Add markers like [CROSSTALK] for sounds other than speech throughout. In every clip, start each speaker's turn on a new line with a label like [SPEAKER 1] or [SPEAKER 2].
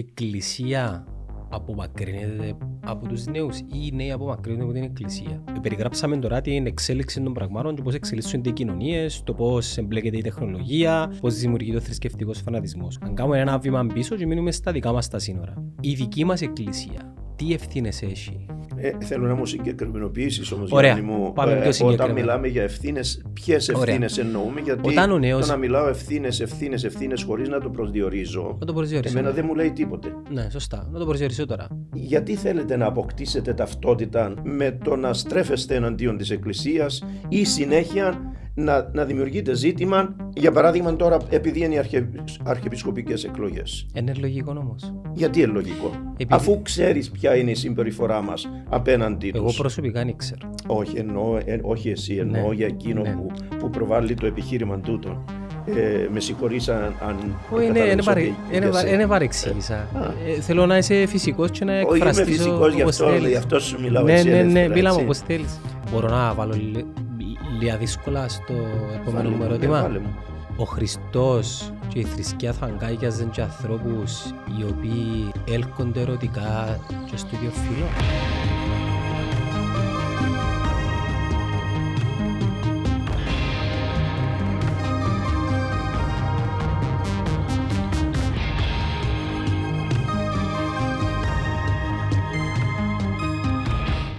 [SPEAKER 1] η εκκλησία απομακρύνεται από τους νέους ή οι νέοι απομακρύνονται από την εκκλησία. Ε, περιγράψαμε τώρα την εξέλιξη των πραγμάτων και πώς εξελίσσονται οι κοινωνίες, το πώς εμπλέκεται η δημιουργείται πώς δημιουργείται ο θρησκευτικός φανατισμός. Αν κάνουμε ένα βήμα πίσω και μείνουμε στα δικά μας τα σύνορα. Η δική μας εκκλησία, τι ευθύνες έχει;
[SPEAKER 2] Ε, θέλω να μου συγκεκριμενοποιήσεις όμως,
[SPEAKER 1] Γιάννη μου. Πάμε
[SPEAKER 2] ε, όταν μιλάμε για ευθύνες, ποιες ευθύνες εννοούμε, γιατί
[SPEAKER 1] όταν ο νέος...
[SPEAKER 2] το να μιλάω ευθύνες, ευθύνες, ευθύνες χωρίς να το προσδιορίζω.
[SPEAKER 1] Να το προσδιορίσω.
[SPEAKER 2] Εμένα δεν μου λέει τίποτε.
[SPEAKER 1] Ναι, σωστά. Να το προσδιορίσω τώρα.
[SPEAKER 2] Γιατί θέλετε να αποκτήσετε ταυτότητα με το να στρέφεστε εναντίον της Εκκλησίας ή συνέχεια να, να δημιουργείται ζήτημα, για παράδειγμα τώρα επειδή είναι οι αρχε, αρχιεπισκοπικές εκλογές.
[SPEAKER 1] Είναι λογικό όμως.
[SPEAKER 2] Γιατί είναι λογικό; Αφού ξέρεις ποια είναι η συμπεριφορά μας απέναντι
[SPEAKER 1] Εγώ προσωπικά δεν ξέρω.
[SPEAKER 2] Όχι, εννοώ, ε, όχι εσύ, εννοώ ναι. για εκείνο ναι. που, που προβάλλει το επιχείρημα τούτο. Ε, με συγχωρείς αν, αν
[SPEAKER 1] Όχι, είναι παρεξήγησα. Ε, ε, θέλω να είσαι φυσικός και να εκφραστείς
[SPEAKER 2] Όχι, είμαι φυσικός, γι' αυτό, γι αυτό σου μιλάω
[SPEAKER 1] ναι, ναι, ναι, μίλαμε όπως θέλεις. Μπορώ να βάλω λίγα δύσκολα στο επόμενο μου ερώτημα. Ο Χριστός και η θρησκεία θα αγκάγιαζαν και ανθρώπους οι οποίοι έλκονται ερωτικά και στο ίδιο φύλλο.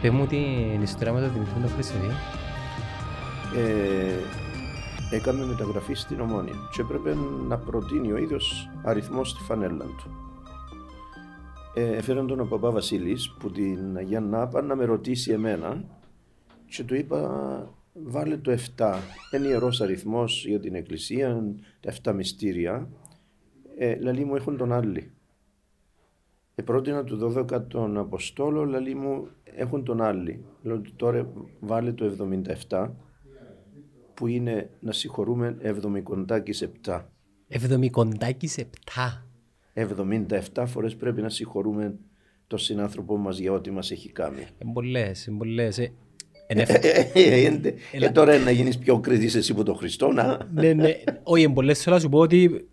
[SPEAKER 1] Πες μου την ιστορία με τον Δημήτρη τον Χρυσοβή
[SPEAKER 2] ε, έκαμε μεταγραφή στην Ομόνια και έπρεπε να προτείνει ο ίδιος αριθμός στη φανέλα του. Ε, έφεραν τον ο παπά Βασίλης που την Αγία Νάπα να με ρωτήσει εμένα και του είπα βάλε το 7, είναι ιερός αριθμός για την εκκλησία, τα 7 μυστήρια, ε, λαλή μου έχουν τον άλλη. Ε, πρότεινα του 12 τον Αποστόλο, λαλή μου έχουν τον άλλη. Λέω τώρα βάλε το 77 που είναι να συγχωρούμε εβδομικοντάκης επτά.
[SPEAKER 1] Εβδομικοντάκης επτά.
[SPEAKER 2] 77 φορές πρέπει να συγχωρούμε τον συνάνθρωπό μας για ό,τι μας έχει κάνει.
[SPEAKER 1] Εμπολές, εμπολές. Ε,
[SPEAKER 2] ε, τώρα να γίνεις πιο κριτής εσύ από τον Χριστό, να.
[SPEAKER 1] Ναι, ναι. Όχι, εμπολές θέλω να σου πω ότι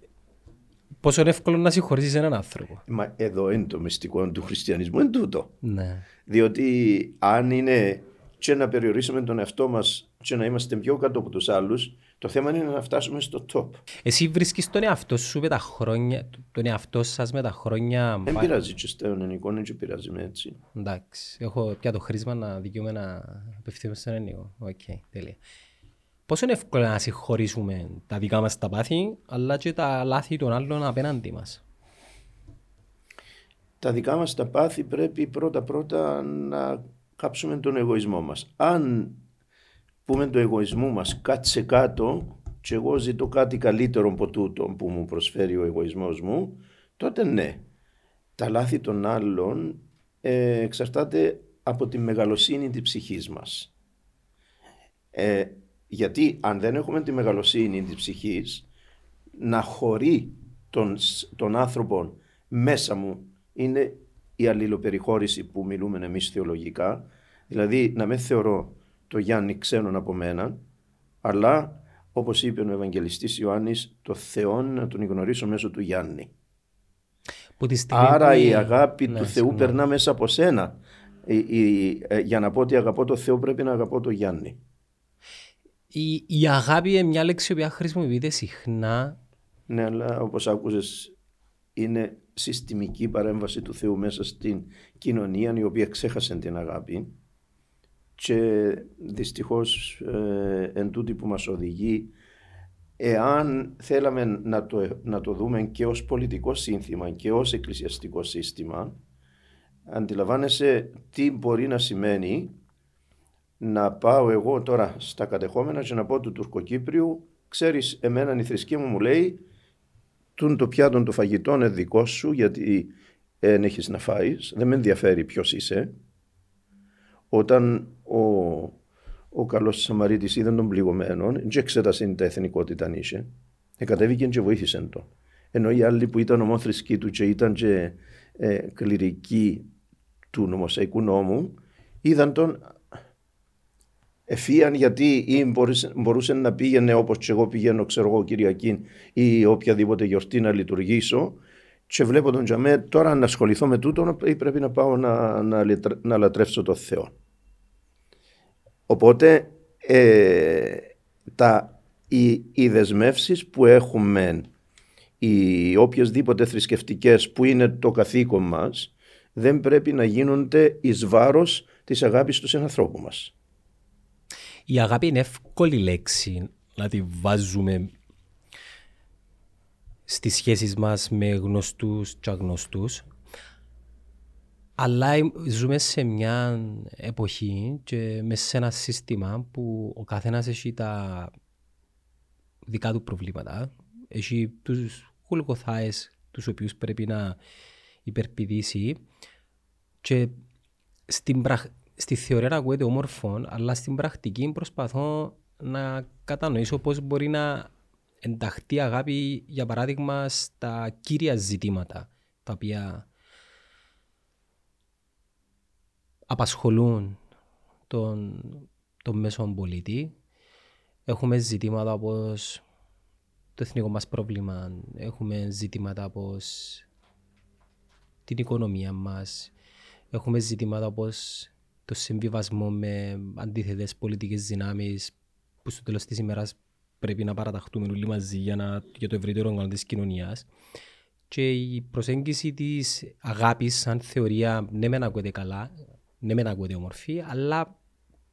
[SPEAKER 1] πόσο είναι εύκολο να συγχωρήσεις έναν άνθρωπο.
[SPEAKER 2] Μα εδώ είναι το μυστικό του χριστιανισμού, είναι τούτο.
[SPEAKER 1] Ναι.
[SPEAKER 2] Διότι αν είναι και να περιορίσουμε τον εαυτό μας και να είμαστε πιο κάτω από τους άλλους, το θέμα είναι να φτάσουμε στο top.
[SPEAKER 1] Εσύ βρίσκεις τον εαυτό σου με τα χρόνια, τον εαυτό σας με τα χρόνια.
[SPEAKER 2] Δεν πειράζει, και στο ελληνικό δεν πειράζει με έτσι.
[SPEAKER 1] Εντάξει. Έχω πια το χρίσμα να δικαιούμαι να απευθύνουμε στον ελληνικό. OK, okay, τέλεια. Πόσο είναι εύκολο να συγχωρήσουμε τα δικά μας τα πάθη, αλλά και τα λάθη των άλλων απέναντί μας;
[SPEAKER 2] Τα δικά μας τα πάθη πρέπει πρώτα-πρώτα να κάψουμε τον εγωισμό μας. Αν πούμε το εγωισμό μας κάτσε κάτω και εγώ ζητώ κάτι καλύτερο από τούτο που μου προσφέρει ο εγωισμός μου, τότε ναι. Τα λάθη των άλλων ε, εξαρτάται από τη μεγαλοσύνη της ψυχής μας. Ε, γιατί αν δεν έχουμε τη μεγαλοσύνη της ψυχής, να χωρεί τον, τον άνθρωπο μέσα μου είναι η αλληλοπεριχώρηση που μιλούμε εμείς θεολογικά, δηλαδή να με θεωρώ το Γιάννη ξένον από μένα, αλλά όπως είπε ο Ευαγγελιστής Ιωάννης, το Θεό να τον γνωρίσω μέσω του Γιάννη. Άρα η αγάπη ναι, του Θεού περνά μέσα από σένα. Ε, για να πω ότι αγαπώ το Θεό πρέπει να αγαπώ το Γιάννη.
[SPEAKER 1] Η, η αγάπη είναι μια λέξη που χρησιμοποιείται συχνά.
[SPEAKER 2] Ναι, αλλά όπως άκουσες είναι συστημική παρέμβαση του Θεού μέσα στην κοινωνία η οποία ξέχασε την αγάπη και δυστυχώς ε, εν τούτη που μας οδηγεί εάν θέλαμε να το, να το δούμε και ως πολιτικό σύνθημα και ως εκκλησιαστικό σύστημα αντιλαμβάνεσαι τι μπορεί να σημαίνει να πάω εγώ τώρα στα κατεχόμενα και να πω του Τουρκοκύπριου ξέρεις εμένα η θρησκεία μου μου λέει τούν το πιάτο το φαγητό είναι δικό σου γιατί δεν έχεις να φάεις. Δεν με ενδιαφέρει ποιος είσαι. Όταν ο, ο καλός Σαμαρίτης είδε τον πληγωμένο και εξέτασε τα εθνικότητα είχε, εκατέβηκε και βοήθησε τον. Ενώ οι άλλοι που ήταν ομόθρησκοί του και ήταν και ε, κληρικοί του νομοσαϊκού νόμου, είδαν τον εφίαν γιατί ή μπορούσε, μπορούσε να πήγαινε όπως και εγώ πηγαίνω ξέρω εγώ Κυριακή ή οποιαδήποτε γιορτή να λειτουργήσω και βλέπω τον Τζαμέ τώρα να ασχοληθώ με τούτο ή πρέπει να πάω να, να, να λατρεύσω τον Θεό. Οπότε ε, τα, οι, οι δεσμεύσεις που έχουμε οι οποιασδήποτε θρησκευτικές που είναι το καθήκον μας δεν πρέπει να γίνονται εις βάρος της αγάπης τους συνανθρώπου μας.
[SPEAKER 1] Η αγάπη είναι εύκολη λέξη να τη βάζουμε στις σχέσεις μας με γνωστούς και αγνωστούς. Αλλά ζούμε σε μια εποχή και μέσα σε ένα σύστημα που ο καθένας έχει τα δικά του προβλήματα. Έχει τους γουλγοθάες τους οποίους πρέπει να υπερπηδήσει και στην στη θεωρία ακούγεται όμορφο, αλλά στην πρακτική προσπαθώ να κατανοήσω πώς μπορεί να ενταχθεί αγάπη, για παράδειγμα, στα κύρια ζητήματα τα οποία απασχολούν τον, τον μέσο πολίτη. Έχουμε ζητήματα όπως το εθνικό μας πρόβλημα, έχουμε ζητήματα όπως την οικονομία μας, έχουμε ζητήματα όπως το συμβιβασμό με αντίθετες πολιτικές δυνάμεις που στο τέλος της ημέρας πρέπει να παραταχτούμε όλοι μαζί για, να, για το ευρύτερο όγκο της κοινωνίας. Και η προσέγγιση της αγάπης σαν θεωρία ναι μεν ακούγεται καλά, ναι μεν ακούγεται ομορφή, αλλά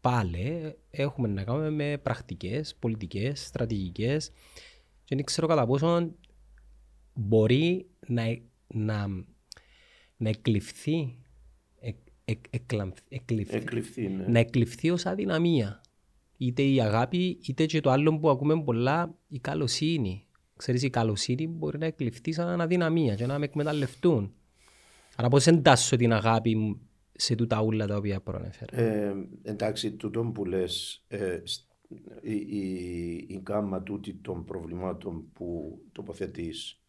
[SPEAKER 1] πάλι έχουμε να κάνουμε με πρακτικές, πολιτικές, στρατηγικές και δεν ξέρω κατά πόσο μπορεί να, να, να εκλειφθεί, εκ, εκλειφθεί, εκλειφθεί ναι. να εκλειφθεί ως αδυναμία είτε η αγάπη, είτε και το άλλο που ακούμε πολλά, η καλοσύνη. Ξέρεις, η καλοσύνη μπορεί να εκλειφθεί σαν αδυναμία και να με εκμεταλλευτούν. Άρα πώς εντάσσω την αγάπη σε τούτα ούλα τα οποία προανέφερα;
[SPEAKER 2] Ε, εντάξει, τούτο που λες, ε, η, η, η γάμμα τούτη των προβλημάτων που τοποθετείς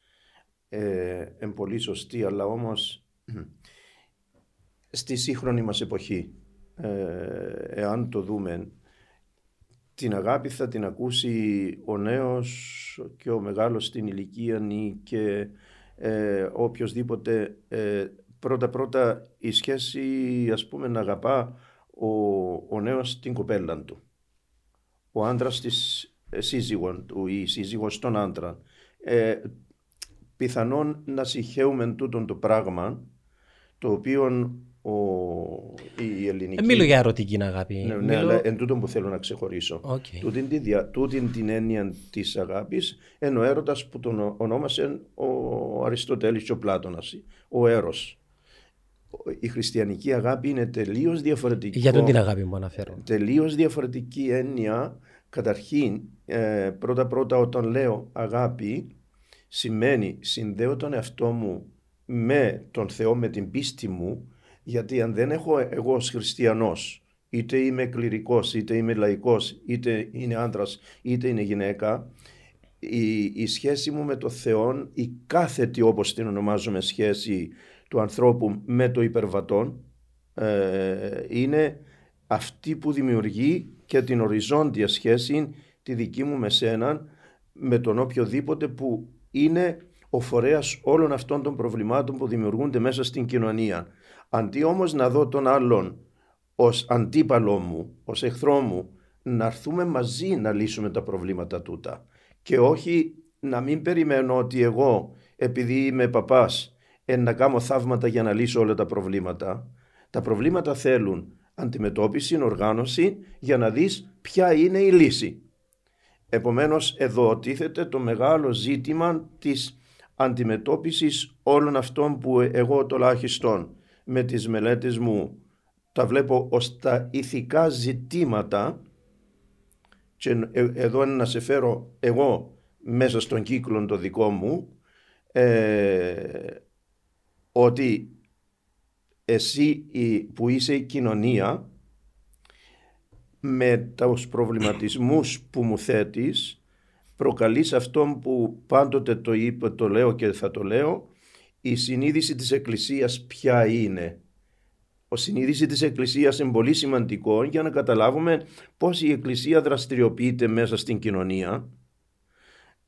[SPEAKER 2] ε, είναι πολύ σωστή, αλλά όμως στη σύγχρονη μας εποχή, ε, εάν το δούμε, την αγάπη θα την ακούσει ο νέος και ο μεγάλος στην ηλικία και ε, οποιοδήποτε ε, πρώτα πρώτα η σχέση ας πούμε να αγαπά ο, ο νέος την κοπέλα του. Ο άντρας της ε, σύζυγον του ή η σύζυγος των άντρα ε, πιθανόν να συγχαίουμε τούτον το πράγμα το οποίο ο, η ελληνική.
[SPEAKER 1] Δεν μιλώ για ερωτική αγάπη.
[SPEAKER 2] Ναι, ναι Μιλώ... αλλά εν τούτο που θέλω να ξεχωρίσω.
[SPEAKER 1] Okay.
[SPEAKER 2] Τούτην, τη δια, τούτην την έννοια της αγάπης είναι ο έρωτας που τον ονόμασε ο Αριστοτέλης και ο Πλάτονα. Ο έρος. Η χριστιανική αγάπη είναι τελείως διαφορετική.
[SPEAKER 1] Για τον την αγάπη που αναφέρω.
[SPEAKER 2] Τελείως διαφορετική έννοια. Καταρχήν, ε, πρώτα-πρώτα όταν λέω αγάπη, σημαίνει συνδέω τον εαυτό μου με τον Θεό, με την πίστη μου γιατί αν δεν έχω εγώ ως χριστιανός, είτε είμαι κληρικός, είτε είμαι λαϊκός, είτε είναι άντρας, είτε είναι γυναίκα, η, η σχέση μου με το Θεό, η κάθετη όπως την ονομάζουμε σχέση του ανθρώπου με το υπερβατόν, ε, είναι αυτή που δημιουργεί και την οριζόντια σχέση τη δική μου με σένα, με τον οποιοδήποτε που είναι ο φορέας όλων αυτών των προβλημάτων που δημιουργούνται μέσα στην κοινωνία. Αντί όμως να δω τον άλλον ως αντίπαλό μου, ως εχθρό μου, να έρθουμε μαζί να λύσουμε τα προβλήματα τούτα και όχι να μην περιμένω ότι εγώ επειδή είμαι παπάς να κάνω θαύματα για να λύσω όλα τα προβλήματα. Τα προβλήματα θέλουν αντιμετώπιση, οργάνωση για να δεις ποια είναι η λύση. Επομένως εδώ τίθεται το μεγάλο ζήτημα της αντιμετώπισης όλων αυτών που εγώ τουλάχιστον με τις μελέτες μου τα βλέπω ως τα ηθικά ζητήματα και ε, εδώ είναι να σε φέρω εγώ μέσα στον κύκλο το δικό μου ε, ότι εσύ που είσαι η κοινωνία με τους προβληματισμούς που μου θέτεις προκαλείς αυτό που πάντοτε το είπε, το λέω και θα το λέω η συνείδηση της Εκκλησίας ποια είναι; Ο συνείδηση της Εκκλησίας είναι πολύ σημαντικό για να καταλάβουμε πώς η Εκκλησία δραστηριοποιείται μέσα στην κοινωνία.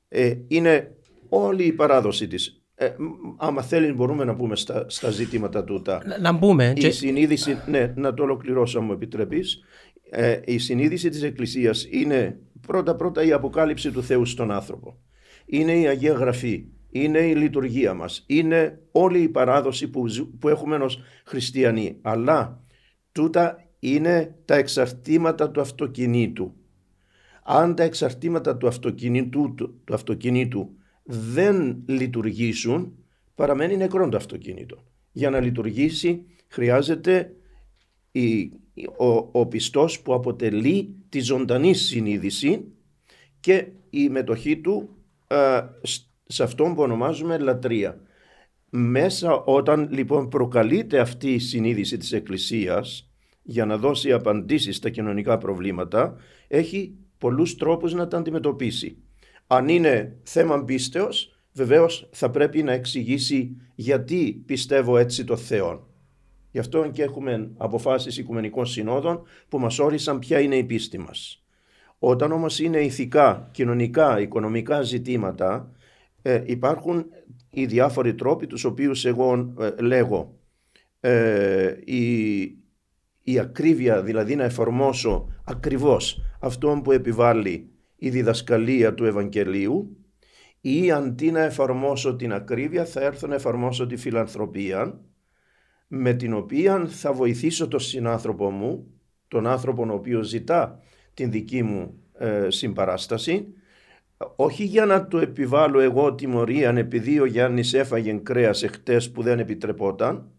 [SPEAKER 2] Ε, είναι όλη η παράδοση της ε, άμα θέλει μπορούμε να πούμε στα, στα ζητήματα τούτα.
[SPEAKER 1] Να, να μπούμε.
[SPEAKER 2] Η συνείδηση, ναι, να το ολοκληρώσω αν μου επιτρέπεις. Ε, η συνείδηση της Εκκλησίας είναι πρώτα πρώτα η αποκάλυψη του Θεού στον άνθρωπο. Είναι η Αγία Γραφή, είναι η λειτουργία μας, είναι όλη η παράδοση που, που έχουμε ως χριστιανοί. Αλλά τούτα είναι τα εξαρτήματα του αυτοκινήτου. Αν τα εξαρτήματα του αυτοκινήτου, του, του αυτοκινήτου δεν λειτουργήσουν, παραμένει νεκρό το αυτοκίνητο. Για να λειτουργήσει χρειάζεται η, ο, ο πιστός που αποτελεί τη ζωντανή συνείδηση και η μετοχή του σε αυτόν που ονομάζουμε λατρεία. Μέσα όταν λοιπόν προκαλείται αυτή η συνείδηση της Εκκλησίας για να δώσει απαντήσεις στα κοινωνικά προβλήματα έχει πολλούς τρόπους να τα αντιμετωπίσει. Αν είναι θέμα πίστεως, βεβαίως θα πρέπει να εξηγήσει γιατί πιστεύω έτσι το Θεό. Γι' αυτό και έχουμε αποφάσεις οικουμενικών συνόδων που μας όρισαν ποια είναι η πίστη μας. Όταν όμως είναι ηθικά, κοινωνικά, οικονομικά ζητήματα, ε, υπάρχουν οι διάφοροι τρόποι τους οποίους εγώ ε, λέγω. Ε, η, η ακρίβεια, δηλαδή να εφαρμόσω ακριβώς αυτό που επιβάλλει η διδασκαλία του Ευαγγελίου ή αντί να εφαρμόσω την ακρίβεια θα έρθω να εφαρμόσω τη φιλανθρωπία με την οποία θα βοηθήσω τον συνάνθρωπο μου, τον άνθρωπο ο οποίος ζητά την δική μου ε, συμπαράσταση, όχι για να του επιβάλλω εγώ τιμωρία επειδή ο Γιάννης έφαγε κρέας εχθές που δεν επιτρεπόταν,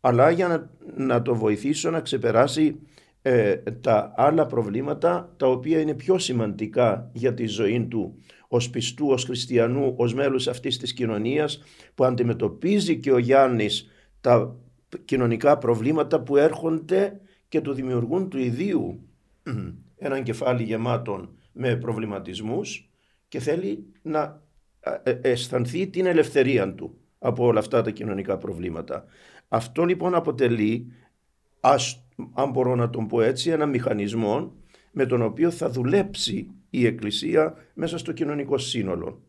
[SPEAKER 2] αλλά για να, να το βοηθήσω να ξεπεράσει ε, τα άλλα προβλήματα τα οποία είναι πιο σημαντικά για τη ζωή του ως πιστού, ως χριστιανού, ως μέλους αυτής της κοινωνίας που αντιμετωπίζει και ο Γιάννης τα κοινωνικά προβλήματα που έρχονται και του δημιουργούν του ιδίου [CLEARS THROAT] έναν κεφάλι γεμάτο με προβληματισμούς και θέλει να ε, ε, αισθανθεί την ελευθερία του από όλα αυτά τα κοινωνικά προβλήματα. Αυτό λοιπόν αποτελεί, ας, αν μπορώ να τον πω έτσι, ένα μηχανισμό με τον οποίο θα δουλέψει η Εκκλησία μέσα στο κοινωνικό σύνολο.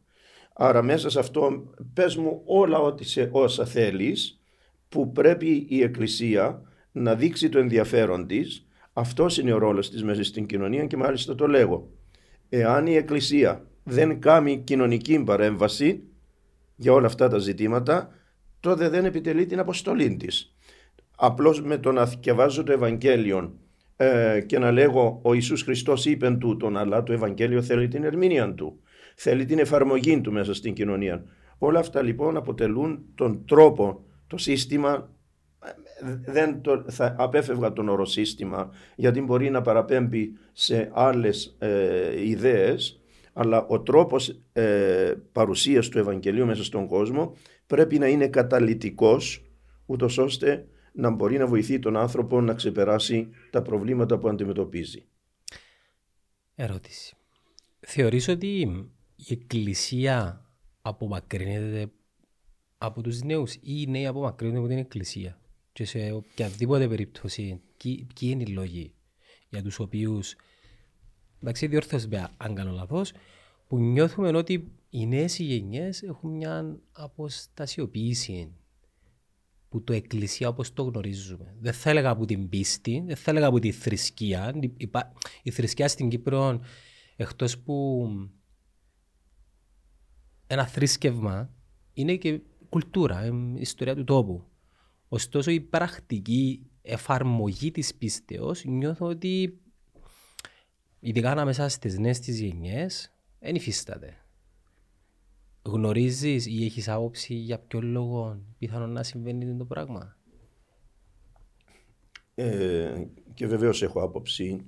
[SPEAKER 2] Άρα μέσα σε αυτό πες μου όλα ό,τι σε, όσα θέλεις που πρέπει η Εκκλησία να δείξει το ενδιαφέρον της. Αυτός είναι ο ρόλος της μέσα στην κοινωνία και μάλιστα το λέγω. Εάν η Εκκλησία δεν κάνει κοινωνική παρέμβαση για όλα αυτά τα ζητήματα, τότε δεν επιτελεί την αποστολή της. Απλώς με το να διαβάζω το Ευαγγέλιο ε, και να λέγω ο Ιησούς Χριστός είπε τούτον, αλλά το Ευαγγέλιο θέλει την ερμηνεία του, θέλει την εφαρμογή του μέσα στην κοινωνία. Όλα αυτά λοιπόν αποτελούν τον τρόπο, το σύστημα, δεν το, θα απέφευγα τον όρο σύστημα γιατί μπορεί να παραπέμπει σε άλλες ε, ιδέες αλλά ο τρόπος ε, παρουσίας του Ευαγγελίου μέσα στον κόσμο πρέπει να είναι καταλυτικός ούτως ώστε να μπορεί να βοηθεί τον άνθρωπο να ξεπεράσει τα προβλήματα που αντιμετωπίζει.
[SPEAKER 1] Ερώτηση. Θεωρείς ότι η Εκκλησία απομακρύνεται από τους νέους ή οι νέοι απομακρύνονται από την Εκκλησία; Και σε οποιαδήποτε περίπτωση ποιοι είναι οι λόγοι για τους οποίους εντάξει διόρθωσε αν κάνω λαθός που νιώθουμε ότι οι νέες γενιές έχουν μια αποστασιοποίηση που το εκκλησία όπως το γνωρίζουμε. Δεν θα έλεγα από την πίστη, δεν θα έλεγα από τη θρησκεία. Η θρησκεία στην Κύπρο εκτός που ένα θρήσκευμα είναι και κουλτούρα, η ιστορία του τόπου. Ωστόσο η πρακτική εφαρμογή της πίστεως νιώθω ότι ειδικά ανάμεσα στις νέες τις γενιές δεν υφίσταται. Γνωρίζεις ή έχεις άποψη για ποιο λόγο πιθανόν να συμβαίνει το πράγμα;
[SPEAKER 2] Ε, και βεβαίως έχω άποψη.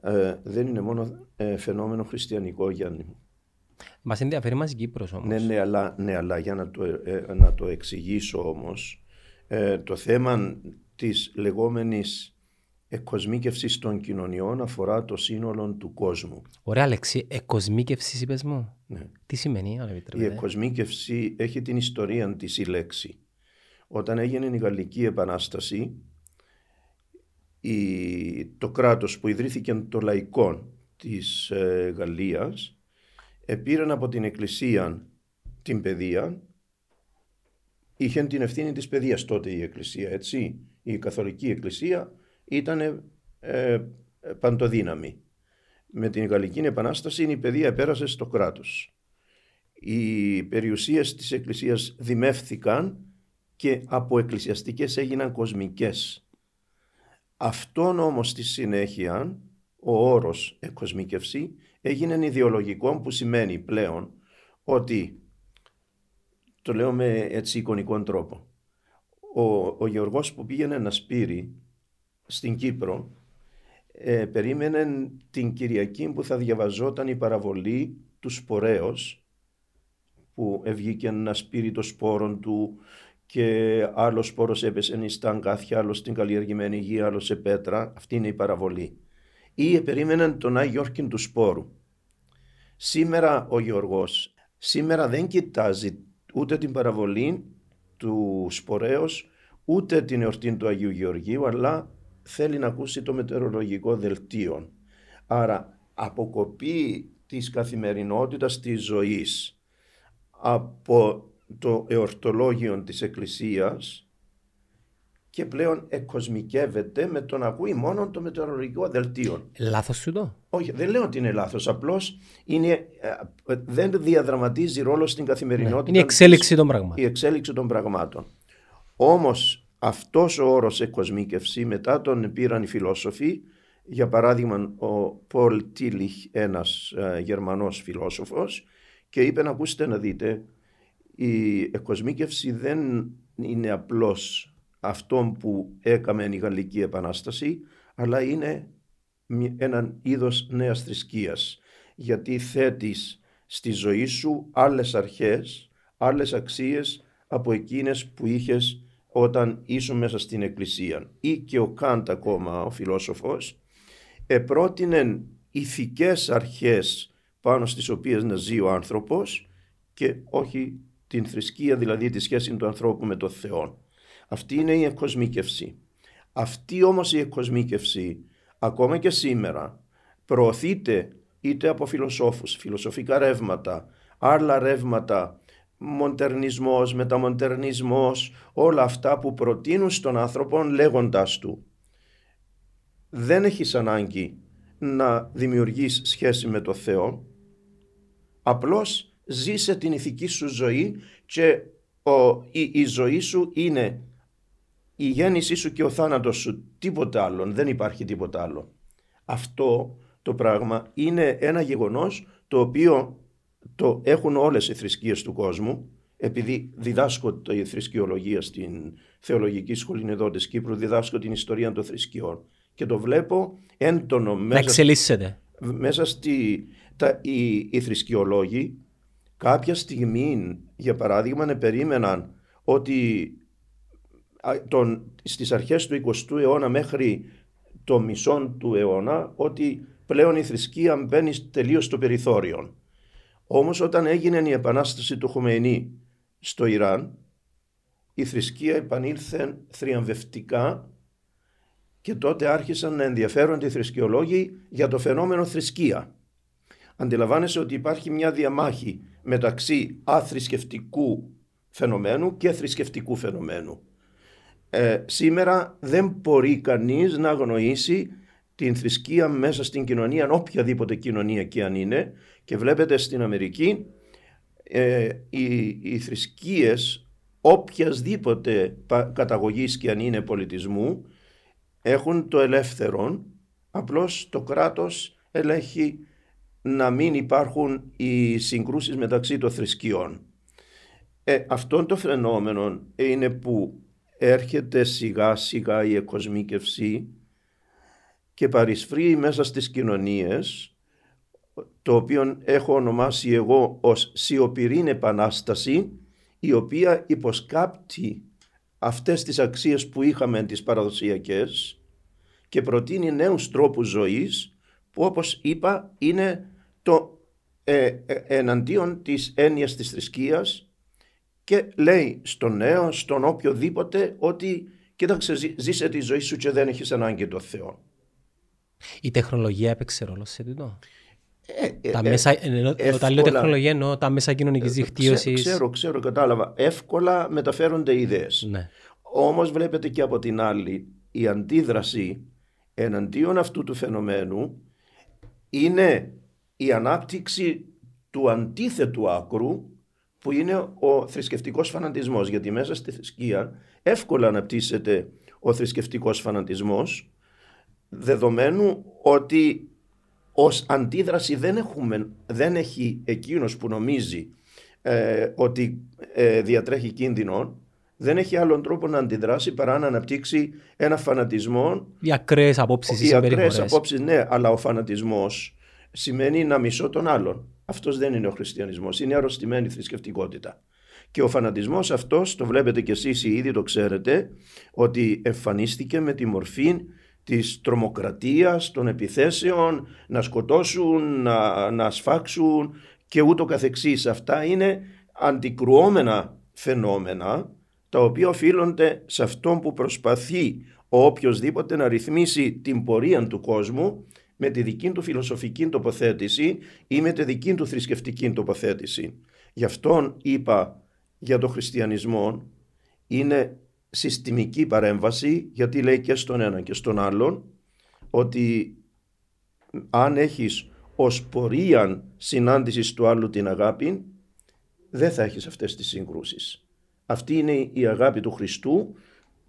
[SPEAKER 2] Ε, δεν είναι μόνο ε, φαινόμενο χριστιανικό, Γιάννη μου.
[SPEAKER 1] Μας ενδιαφέρει μας Κύπρος όμως.
[SPEAKER 2] Ναι, ναι, αλλά, ναι, αλλά για να το, ε, να το εξηγήσω όμως, το θέμα της λεγόμενης εκκοσμίκευση των κοινωνιών αφορά το σύνολο του κόσμου.
[SPEAKER 1] Ωραία λέξη, εκκοσμίκευση είπες μου.
[SPEAKER 2] Ναι.
[SPEAKER 1] Τι σημαίνει, αν
[SPEAKER 2] επιτρέπετε; Η εκκοσμίκευση έχει την ιστορία της η λέξη. Όταν έγινε η Γαλλική Επανάσταση, η, το κράτος που ιδρύθηκε το λαϊκό της ε, Γαλλίας επήραν από την Εκκλησία την παιδεία είχε την ευθύνη της παιδείας τότε η Εκκλησία, έτσι. Η Καθολική Εκκλησία ήταν ε, παντοδύναμη. Με την Γαλλική Επανάσταση η παιδεία επέρασε στο κράτος. Οι περιουσίες της Εκκλησίας δημεύθηκαν και από εκκλησιαστικές έγιναν κοσμικές. Αυτόν όμως στη συνέχεια ο όρος εκοσμίκευση έγινε ιδεολογικό που σημαίνει πλέον ότι το λέω με έτσι εικονικό τρόπο. Ο, ο Γεωργός που πήγαινε να σπείρει στην Κύπρο ε, περίμενε την Κυριακή που θα διαβαζόταν η παραβολή του σπορέως που βγήκε να σπείρει το σπόρο του και άλλος σπόρος έπεσε στα αγκάθια, άλλος στην καλλιεργημένη γη, άλλος σε πέτρα. Αυτή είναι η παραβολή. Ή περίμεναν τον Άγιο Γιώργη του σπόρου. Σήμερα ο Γιώργος, σήμερα δεν κοιτάζει ούτε την παραβολή του σπορέως, ούτε την εορτή του Αγίου Γεωργίου, αλλά θέλει να ακούσει το μετεωρολογικό δελτίο. Άρα αποκοπή της καθημερινότητας της ζωής από το εορτολόγιο της Εκκλησίας και πλέον εκκοσμικεύεται με το να ακούει μόνο το μετεωρολογικό δελτίο.
[SPEAKER 1] Λάθος σου το;
[SPEAKER 2] Όχι, δεν λέω ότι είναι λάθος. Απλώς είναι, ε, δεν διαδραματίζει ρόλο στην καθημερινότητα. Ναι,
[SPEAKER 1] είναι η εξέλιξη των πραγμάτων.
[SPEAKER 2] Η εξέλιξη των πραγμάτων. Όμως αυτός ο όρος εκκοσμίκευση μετά τον πήραν οι φιλόσοφοι για παράδειγμα ο Πολ Τίλιχ ένας ε, γερμανός φιλόσοφος και είπε να ακούσετε να δείτε η εκκοσμίκευση δεν είναι απλώς αυτό που έκαμε η Γαλλική Επανάσταση αλλά είναι έναν είδος νέας θρησκείας γιατί θέτεις στη ζωή σου άλλες αρχές, άλλες αξίες από εκείνες που είχες όταν ήσουν μέσα στην εκκλησία. Ή και ο Κάντ ακόμα, ο φιλόσοφος, επρότεινε ηθικές αρχές πάνω στις οποίες να ζει ο άνθρωπος και όχι την θρησκεία, δηλαδή τη σχέση του ανθρώπου με τον Θεό. Αυτή είναι η εκκοσμίκευση. Αυτή όμως η εκκοσμίκευση ακόμα και σήμερα προωθείται είτε από φιλοσόφους, φιλοσοφικά ρεύματα, άλλα ρεύματα μοντερνισμός, μεταμοντερνισμός, όλα αυτά που προτείνουν στον άνθρωπο λέγοντάς του δεν έχεις ανάγκη να δημιουργείς σχέση με το Θεό, απλώς ζήσε την ηθική σου ζωή και ο, η, η ζωή σου είναι η γέννησή σου και ο θάνατος σου, τίποτα άλλο, δεν υπάρχει τίποτα άλλο. Αυτό το πράγμα είναι ένα γεγονός το οποίο το έχουν όλες οι θρησκείες του κόσμου επειδή διδάσκω τη θρησκειολογία στην Θεολογική Σχολή εδώ της Κύπρου, διδάσκω την ιστορία των θρησκειών και το βλέπω έντονο
[SPEAKER 1] μέσα, εξελίσσεται.
[SPEAKER 2] μέσα στη, τα, οι, οι θρησκειολόγοι κάποια στιγμή για παράδειγμα περίμεναν ότι τον, στις αρχές του 20ου αιώνα μέχρι το μισό του αιώνα ότι πλέον η θρησκεία μπαίνει τελείως στο περιθώριο. Όμως όταν έγινε η επανάσταση του Χωμενή στο Ιράν, η θρησκεία επανήλθε θριαμβευτικά και τότε άρχισαν να ενδιαφέρονται οι θρησκειολόγοι για το φαινόμενο θρησκεία. Αντιλαμβάνεσαι ότι υπάρχει μια διαμάχη μεταξύ αθρησκευτικού φαινομένου και θρησκευτικού φαινομένου. Ε, σήμερα δεν μπορεί κανείς να αγνοήσει την θρησκεία μέσα στην κοινωνία, οποιαδήποτε κοινωνία και αν είναι. Και βλέπετε στην Αμερική ε, οι, οι θρησκείες οποιασδήποτε καταγωγής και αν είναι πολιτισμού έχουν το ελεύθερο, απλώς το κράτος ελέγχει να μην υπάρχουν οι συγκρούσεις μεταξύ των θρησκειών. Ε, αυτό το φαινόμενο είναι που έρχεται σιγά σιγά η εκοσμίκευση και παρισφρεί μέσα στις κοινωνίες το οποίο έχω ονομάσει εγώ ως σιωπηρή επανάσταση η οποία υποσκάπτει αυτές τις αξίες που είχαμε τις παραδοσιακές και προτείνει νέους τρόπους ζωής που όπως είπα είναι το ε, ε, εναντίον της έννοιας της θρησκείας και λέει στον νέο, στον οποιοδήποτε ότι κοίταξε ζήσε τη ζωή σου και δεν έχεις ανάγκη το Θεό.
[SPEAKER 1] Η τεχνολογία έπαιξε ρόλο σε αυτό.
[SPEAKER 2] Ε,
[SPEAKER 1] Τα
[SPEAKER 2] ε,
[SPEAKER 1] μέσα, ενώ, όταν λέω
[SPEAKER 2] εύκολα-
[SPEAKER 1] τεχνολογία εννοώ τα μέσα κοινωνικής
[SPEAKER 2] Ξέ-
[SPEAKER 1] δικτύωσης.
[SPEAKER 2] Ξέρω, ξέρω, κατάλαβα. Εύκολα μεταφέρονται ιδέες.
[SPEAKER 1] Ναι.
[SPEAKER 2] Όμως βλέπετε και από την άλλη η αντίδραση εναντίον αυτού του φαινομένου είναι η ανάπτυξη του αντίθετου άκρου που είναι ο θρησκευτικός φανατισμός γιατί μέσα στη θρησκεία εύκολα αναπτύσσεται ο θρησκευτικός φανατισμός δεδομένου ότι ως αντίδραση δεν, έχουμε, δεν έχει εκείνος που νομίζει ε, ότι ε, διατρέχει κίνδυνο δεν έχει άλλον τρόπο να αντιδράσει παρά να αναπτύξει ένα φανατισμό
[SPEAKER 1] Οι ακραίες απόψεις, οι
[SPEAKER 2] οι ακραίες
[SPEAKER 1] συμπεριφορές.
[SPEAKER 2] απόψεις ναι αλλά ο φανατισμός σημαίνει να μισώ τον άλλον αυτός δεν είναι ο χριστιανισμός είναι αρρωστημένη θρησκευτικότητα και ο φανατισμός αυτός το βλέπετε κι εσείς ήδη το ξέρετε ότι εμφανίστηκε με τη μορφή της τρομοκρατίας, των επιθέσεων, να σκοτώσουν, να, να σφάξουν και ούτω καθεξής. Αυτά είναι αντικρουόμενα φαινόμενα τα οποία οφείλονται σε αυτόν που προσπαθεί ο οποιοδήποτε να ρυθμίσει την πορεία του κόσμου με τη δική του φιλοσοφική τοποθέτηση ή με τη δική του θρησκευτική τοποθέτηση. Γι' αυτόν είπα για το χριστιανισμό είναι συστημική παρέμβαση γιατί λέει και στον ένα και στον άλλον ότι αν έχεις ως πορεία συνάντησης του άλλου την αγάπη δεν θα έχεις αυτές τις συγκρούσεις. Αυτή είναι η αγάπη του Χριστού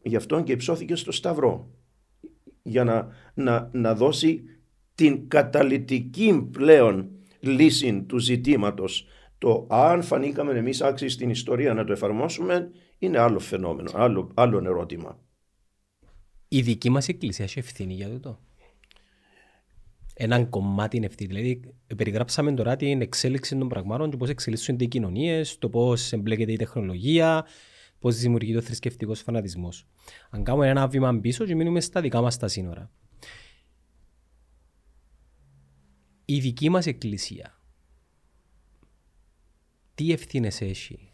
[SPEAKER 2] γι' αυτόν και υψώθηκε στο Σταυρό για να, να, να δώσει την καταλυτική πλέον λύση του ζητήματος το αν φανήκαμε εμείς άξιοι στην ιστορία να το εφαρμόσουμε είναι άλλο φαινόμενο, άλλο, άλλο ερώτημα.
[SPEAKER 1] Η δική μας εκκλησία έχει ευθύνη για τούτο. Έναν κομμάτι είναι ευθύνη. Δηλαδή, περιγράψαμε τώρα την εξέλιξη των πραγμάτων, το πώς εξελίσσονται οι κοινωνίες, το πώς εμπλέκεται η τεχνολογία, πώς δημιουργείται ο θρησκευτικός φανατισμός. Αν κάνουμε ένα βήμα πίσω και μείνουμε στα δικά μας τα σύνορα. Η δική μας εκκλησία, τι ευθύνες έχει;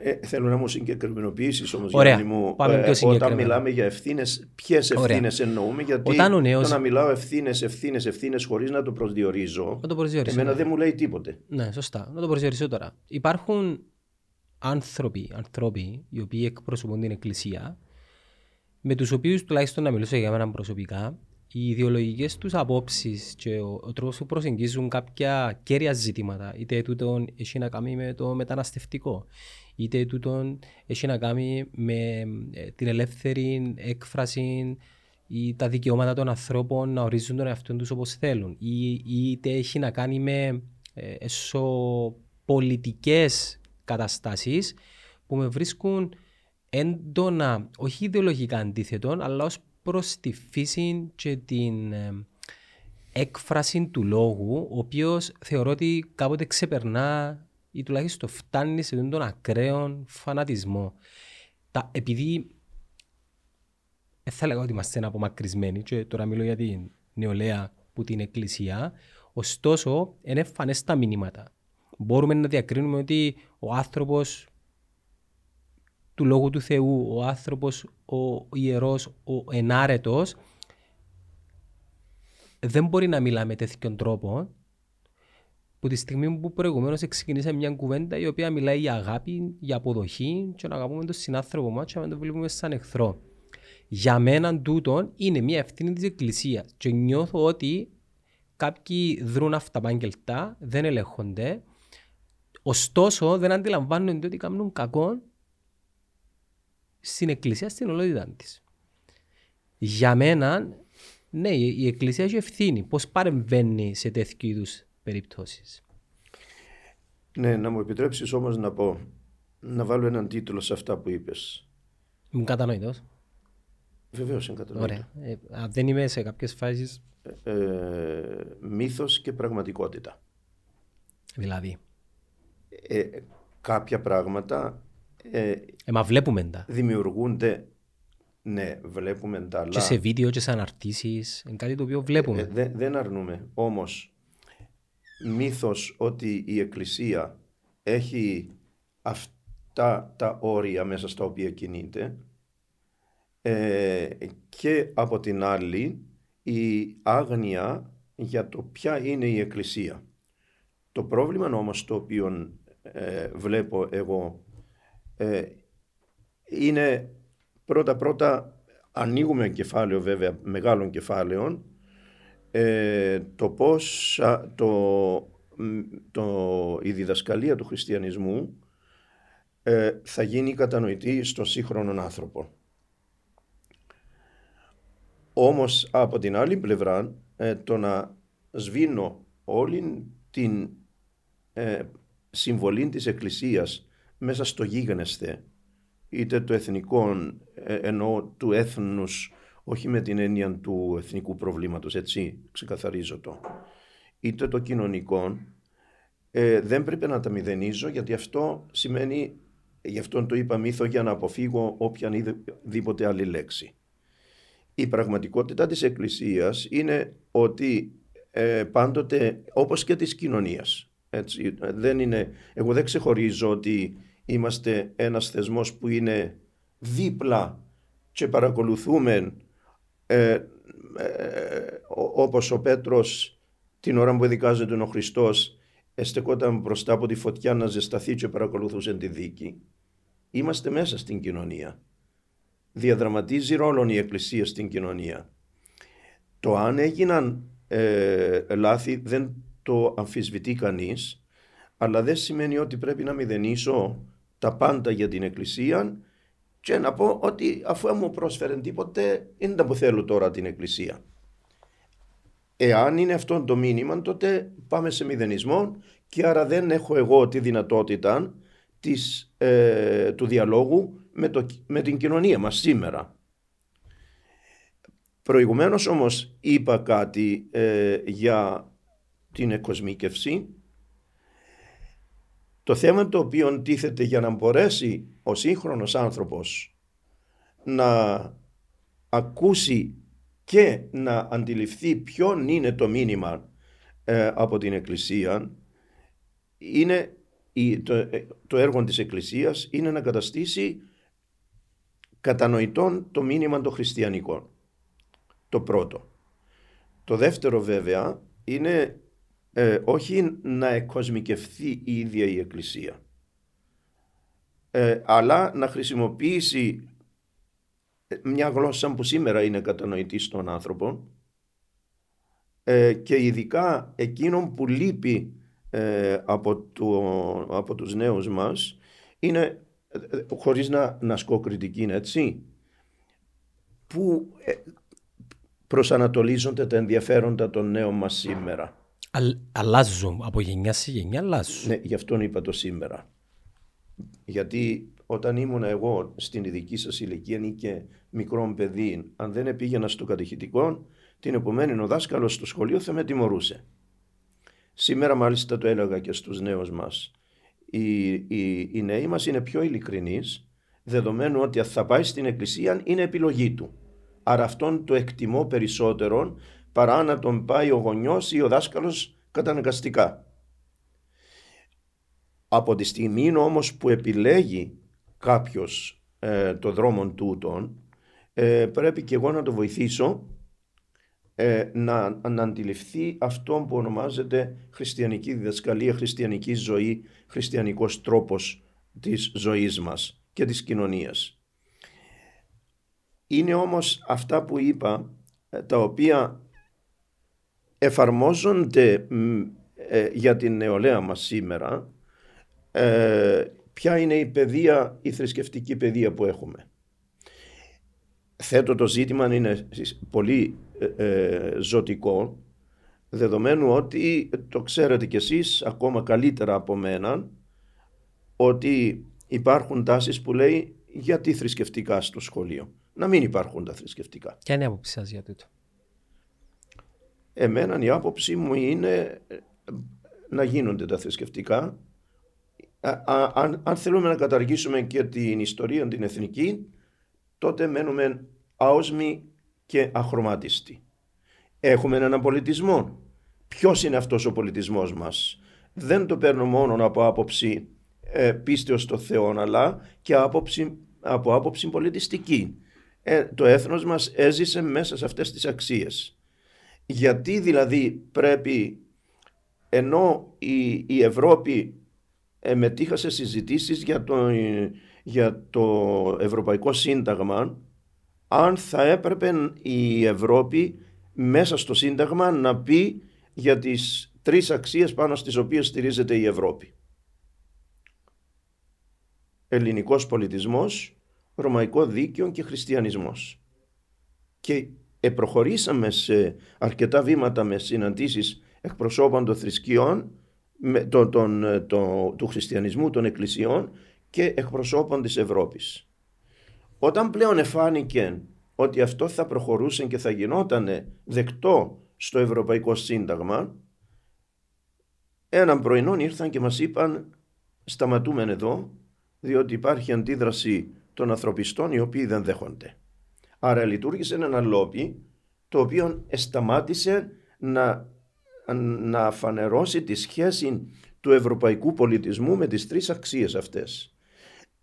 [SPEAKER 2] Ε, θέλω να μου συγκεκριμενοποιήσεις όμως,
[SPEAKER 1] Ωραία.
[SPEAKER 2] Γιάννη μου,
[SPEAKER 1] Πάμε πιο
[SPEAKER 2] όταν
[SPEAKER 1] συγκεκριμένα.
[SPEAKER 2] μιλάμε για ευθύνες, ποιες
[SPEAKER 1] Ωραία.
[SPEAKER 2] ευθύνες εννοούμε, γιατί
[SPEAKER 1] Όταν ο νέος-
[SPEAKER 2] το να μιλάω ευθύνες, ευθύνες, ευθύνες χωρίς να το προσδιορίζω,
[SPEAKER 1] Να το προσδιορίσω.
[SPEAKER 2] εμένα δεν μου λέει τίποτε.
[SPEAKER 1] Ναι, σωστά. Να το προσδιορίσω τώρα. Υπάρχουν άνθρωποι, άνθρωποι οι οποίοι εκπροσωπούν την Εκκλησία, με τους οποίους τουλάχιστον να μιλήσω για μένα προσωπικά, οι ιδεολογικές τους απόψεις και ο, ο τρόπος που προσεγγίζουν κάποια κέρια ζητήματα, είτε τούτον έχει να κάνει με το μεταναστευτικό, είτε τούτον έχει να κάνει με ε, την ελεύθερη έκφραση ή τα δικαιώματα των ανθρώπων να ορίζουν τον εαυτό τους όπως θέλουν ή, ή είτε έχει να κάνει με ε, εσωπολιτικές καταστάσεις που με βρίσκουν έντονα, όχι ιδεολογικά αντίθετον, αλλά ως προς τη φύση και την ε, έκφραση του λόγου, ο οποίος θεωρώ ότι κάποτε ξεπερνά ή τουλάχιστον φτάνει σε τον ακραίο φανατισμό. Τα, επειδή δεν θα λέγα ότι είμαστε απομακρυσμένοι και τώρα μιλώ για την νεολαία που την εκκλησία, ωστόσο είναι φανές τα μηνύματα. Μπορούμε να διακρίνουμε ότι ο άνθρωπος του Λόγου του Θεού, ο άνθρωπος, ο ιερός, ο ενάρετος, δεν μπορεί να μιλά με τέτοιον τρόπο που τη στιγμή που προηγουμένως ξεκινήσε μια κουβέντα η οποία μιλάει για αγάπη, για αποδοχή και να αγαπούμε τον συνάνθρωπο μας και να τον βλέπουμε σαν εχθρό. Για μένα τούτον είναι μια ευθύνη της Εκκλησίας και νιώθω ότι κάποιοι δρούν αυταπάγγελτα, δεν ελέγχονται, ωστόσο δεν αντιλαμβάνονται ότι κάνουν κακό στην Εκκλησία στην ολότητα της. Για μένα, ναι, η η Εκκλησία έχει ευθύνη. Πώς παρεμβαίνει σε τέτοιου είδους περιπτώσεις.
[SPEAKER 2] Ναι, να μου επιτρέψεις όμως να πω, να βάλω έναν τίτλο σε αυτά που είπες.
[SPEAKER 1] Είμαι κατανοητός.
[SPEAKER 2] Βεβαίως είναι κατανοητός.
[SPEAKER 1] Ωραία. Ε, αν δεν είμαι σε κάποιες φάσεις,
[SPEAKER 2] Ε, μύθος και πραγματικότητα.
[SPEAKER 1] δηλαδή.
[SPEAKER 2] Ε, κάποια πράγματα ε,
[SPEAKER 1] Ε, μα βλέπουμε τα.
[SPEAKER 2] δημιουργούνται, ναι, βλέπουμε τα, αλλά
[SPEAKER 1] Και σε βίντεο και σε αναρτήσεις. Είναι κάτι το οποίο βλέπουμε.
[SPEAKER 2] ε, δεν- δεν αρνούμε. Όμως, μύθος ότι η Εκκλησία έχει αυτά τα όρια μέσα στα οποία κινείται ε, και από την άλλη η άγνοια για το ποια είναι η Εκκλησία. Το πρόβλημα όμως το οποίο ε, βλέπω εγώ ε, είναι πρώτα πρώτα ανοίγουμε κεφάλαιο βέβαια μεγάλων κεφάλαιων ε, το πώς το, το, η διδασκαλία του χριστιανισμού ε, θα γίνει κατανοητή στον σύγχρονο άνθρωπο. Όμως από την άλλη πλευρά ε, το να σβήνω όλη την ε, συμβολή της Εκκλησίας μέσα στο γίγανεσθε είτε το εθνικό ε, ενώ του έθνους όχι με την έννοια του εθνικού προβλήματος έτσι ξεκαθαρίζω το είτε το κοινωνικό ε, δεν πρέπει να τα μηδενίζω γιατί αυτό σημαίνει γι' αυτό το είπα μύθο για να αποφύγω οποιαδήποτε άλλη λέξη. Η πραγματικότητα της Εκκλησίας είναι ότι ε, πάντοτε όπως και της κοινωνίας έτσι, δεν είναι, εγώ δεν ξεχωρίζω ότι είμαστε ένας θεσμός που είναι δίπλα και παρακολουθούμε ε, ε, όπως ο Πέτρος την ώρα που εδικάζεται ο Χριστός εστεκόταν μπροστά από τη φωτιά να ζεσταθεί και παρακολουθούσε τη δίκη. Είμαστε μέσα στην κοινωνία. Διαδραματίζει ρόλο η Εκκλησία στην κοινωνία. Το αν έγιναν ε, λάθη δεν το αμφισβητεί κανείς, αλλά δεν σημαίνει ότι πρέπει να μηδενίσω τα πάντα για την Εκκλησία και να πω ότι αφού μου πρόσφερε τίποτε, είναι τα που θέλω τώρα την Εκκλησία. Εάν είναι αυτό το μήνυμα, τότε πάμε σε μηδενισμό και άρα δεν έχω εγώ τη δυνατότητα της, ε, του διαλόγου με, το, με την κοινωνία μας σήμερα. Προηγουμένως όμως είπα κάτι ε, για την εκοσμίκευση. Το θέμα το οποίο τίθεται για να μπορέσει ο σύγχρονος άνθρωπος να ακούσει και να αντιληφθεί ποιον είναι το μήνυμα ε, από την Εκκλησία είναι το, ε, το έργο της Εκκλησίας είναι να καταστήσει κατανοητόν το μήνυμα των χριστιανικών. Το πρώτο. Το δεύτερο βέβαια είναι ε, όχι να εκοσμικευθεί η ίδια η Εκκλησία. Ε, αλλά να χρησιμοποιήσει μια γλώσσα που σήμερα είναι κατανοητή στον άνθρωπο ε, και ειδικά εκείνον που λείπει από, το, από τους νέους μας είναι χωρίς να, να ασκώ κριτική έτσι που προσανατολίζονται τα ενδιαφέροντα των νέων μας σήμερα
[SPEAKER 1] αλλάζουν από γενιά σε γενιά, αλλάζουν.
[SPEAKER 2] Ναι, γι' αυτό είπα το σήμερα. Γιατί όταν ήμουν εγώ στην ειδική σας ηλικία ή και μικρό παιδί, αν δεν πήγαινα στο κατηχητικό, την επομένη ο δάσκαλος στο σχολείο θα με τιμωρούσε. Σήμερα μάλιστα το έλεγα και στους νέους μας. Οι, οι, οι νέοι μας είναι πιο ειλικρινείς, δεδομένου ότι θα πάει στην εκκλησία είναι επιλογή του. Άρα αυτόν το εκτιμώ περισσότερο παρά να τον πάει ο γονιός ή ο δάσκαλος καταναγκαστικά. Από τη στιγμή όμως που επιλέγει κάποιος ε, το δρόμο τούτον ε, πρέπει και εγώ να το βοηθήσω ε, να, να αντιληφθεί αυτό που ονομάζεται χριστιανική διδασκαλία, χριστιανική ζωή, χριστιανικός τρόπος της ζωής μας και της κοινωνίας. Είναι όμως αυτά που είπα τα οποία εφαρμόζονται ε, για την νεολαία μας σήμερα ε, ποια είναι η παιδεία, η θρησκευτική παιδεία που έχουμε. Θέτω το ζήτημα είναι πολύ ε, ζωτικό δεδομένου ότι το ξέρετε κι εσείς ακόμα καλύτερα από μένα ότι υπάρχουν τάσεις που λέει γιατί θρησκευτικά στο σχολείο. Να μην υπάρχουν τα θρησκευτικά.
[SPEAKER 1] Ποια είναι η άποψη σας για τούτο;
[SPEAKER 2] Εμένα η άποψή μου είναι ε, να γίνονται τα θρησκευτικά. αν, αν θέλουμε να καταργήσουμε και την ιστορία την εθνική, τότε μένουμε άοσμοι και αχρωμάτιστοι. Έχουμε έναν πολιτισμό. Ποιος είναι αυτός ο πολιτισμός μας; Δεν το παίρνω μόνο από άποψη ε, πίστεως στο Θεό, αλλά και άποψη, από άποψη πολιτιστική. Ε, το έθνος μας έζησε μέσα σε αυτές τις αξίες Γιατί δηλαδή πρέπει ενώ η, η Ευρώπη μετήχα σε συζητήσεις για το, για το Ευρωπαϊκό Σύνταγμα αν θα έπρεπε η Ευρώπη μέσα στο Σύνταγμα να πει για τις τρεις αξίες πάνω στις οποίες στηρίζεται η Ευρώπη. Ελληνικός πολιτισμός, ρωμαϊκό δίκαιο και χριστιανισμός. Και προχωρήσαμε σε αρκετά βήματα με συναντήσεις εκπροσώπων των θρησκειών, το, τον, το, του χριστιανισμού, των εκκλησιών και εκπροσώπων της Ευρώπης. Όταν πλέον εφάνηκε ότι αυτό θα προχωρούσε και θα γινόταν δεκτό στο Ευρωπαϊκό Σύνταγμα, έναν πρωινό ήρθαν και μας είπαν σταματούμε εδώ διότι υπάρχει αντίδραση των ανθρωπιστών οι οποίοι δεν δέχονται. Άρα λειτουργήσε ένα λόπι το οποίο σταμάτησε να, να φανερώσει τη σχέση του ευρωπαϊκού πολιτισμού με τις τρεις αξίες αυτές.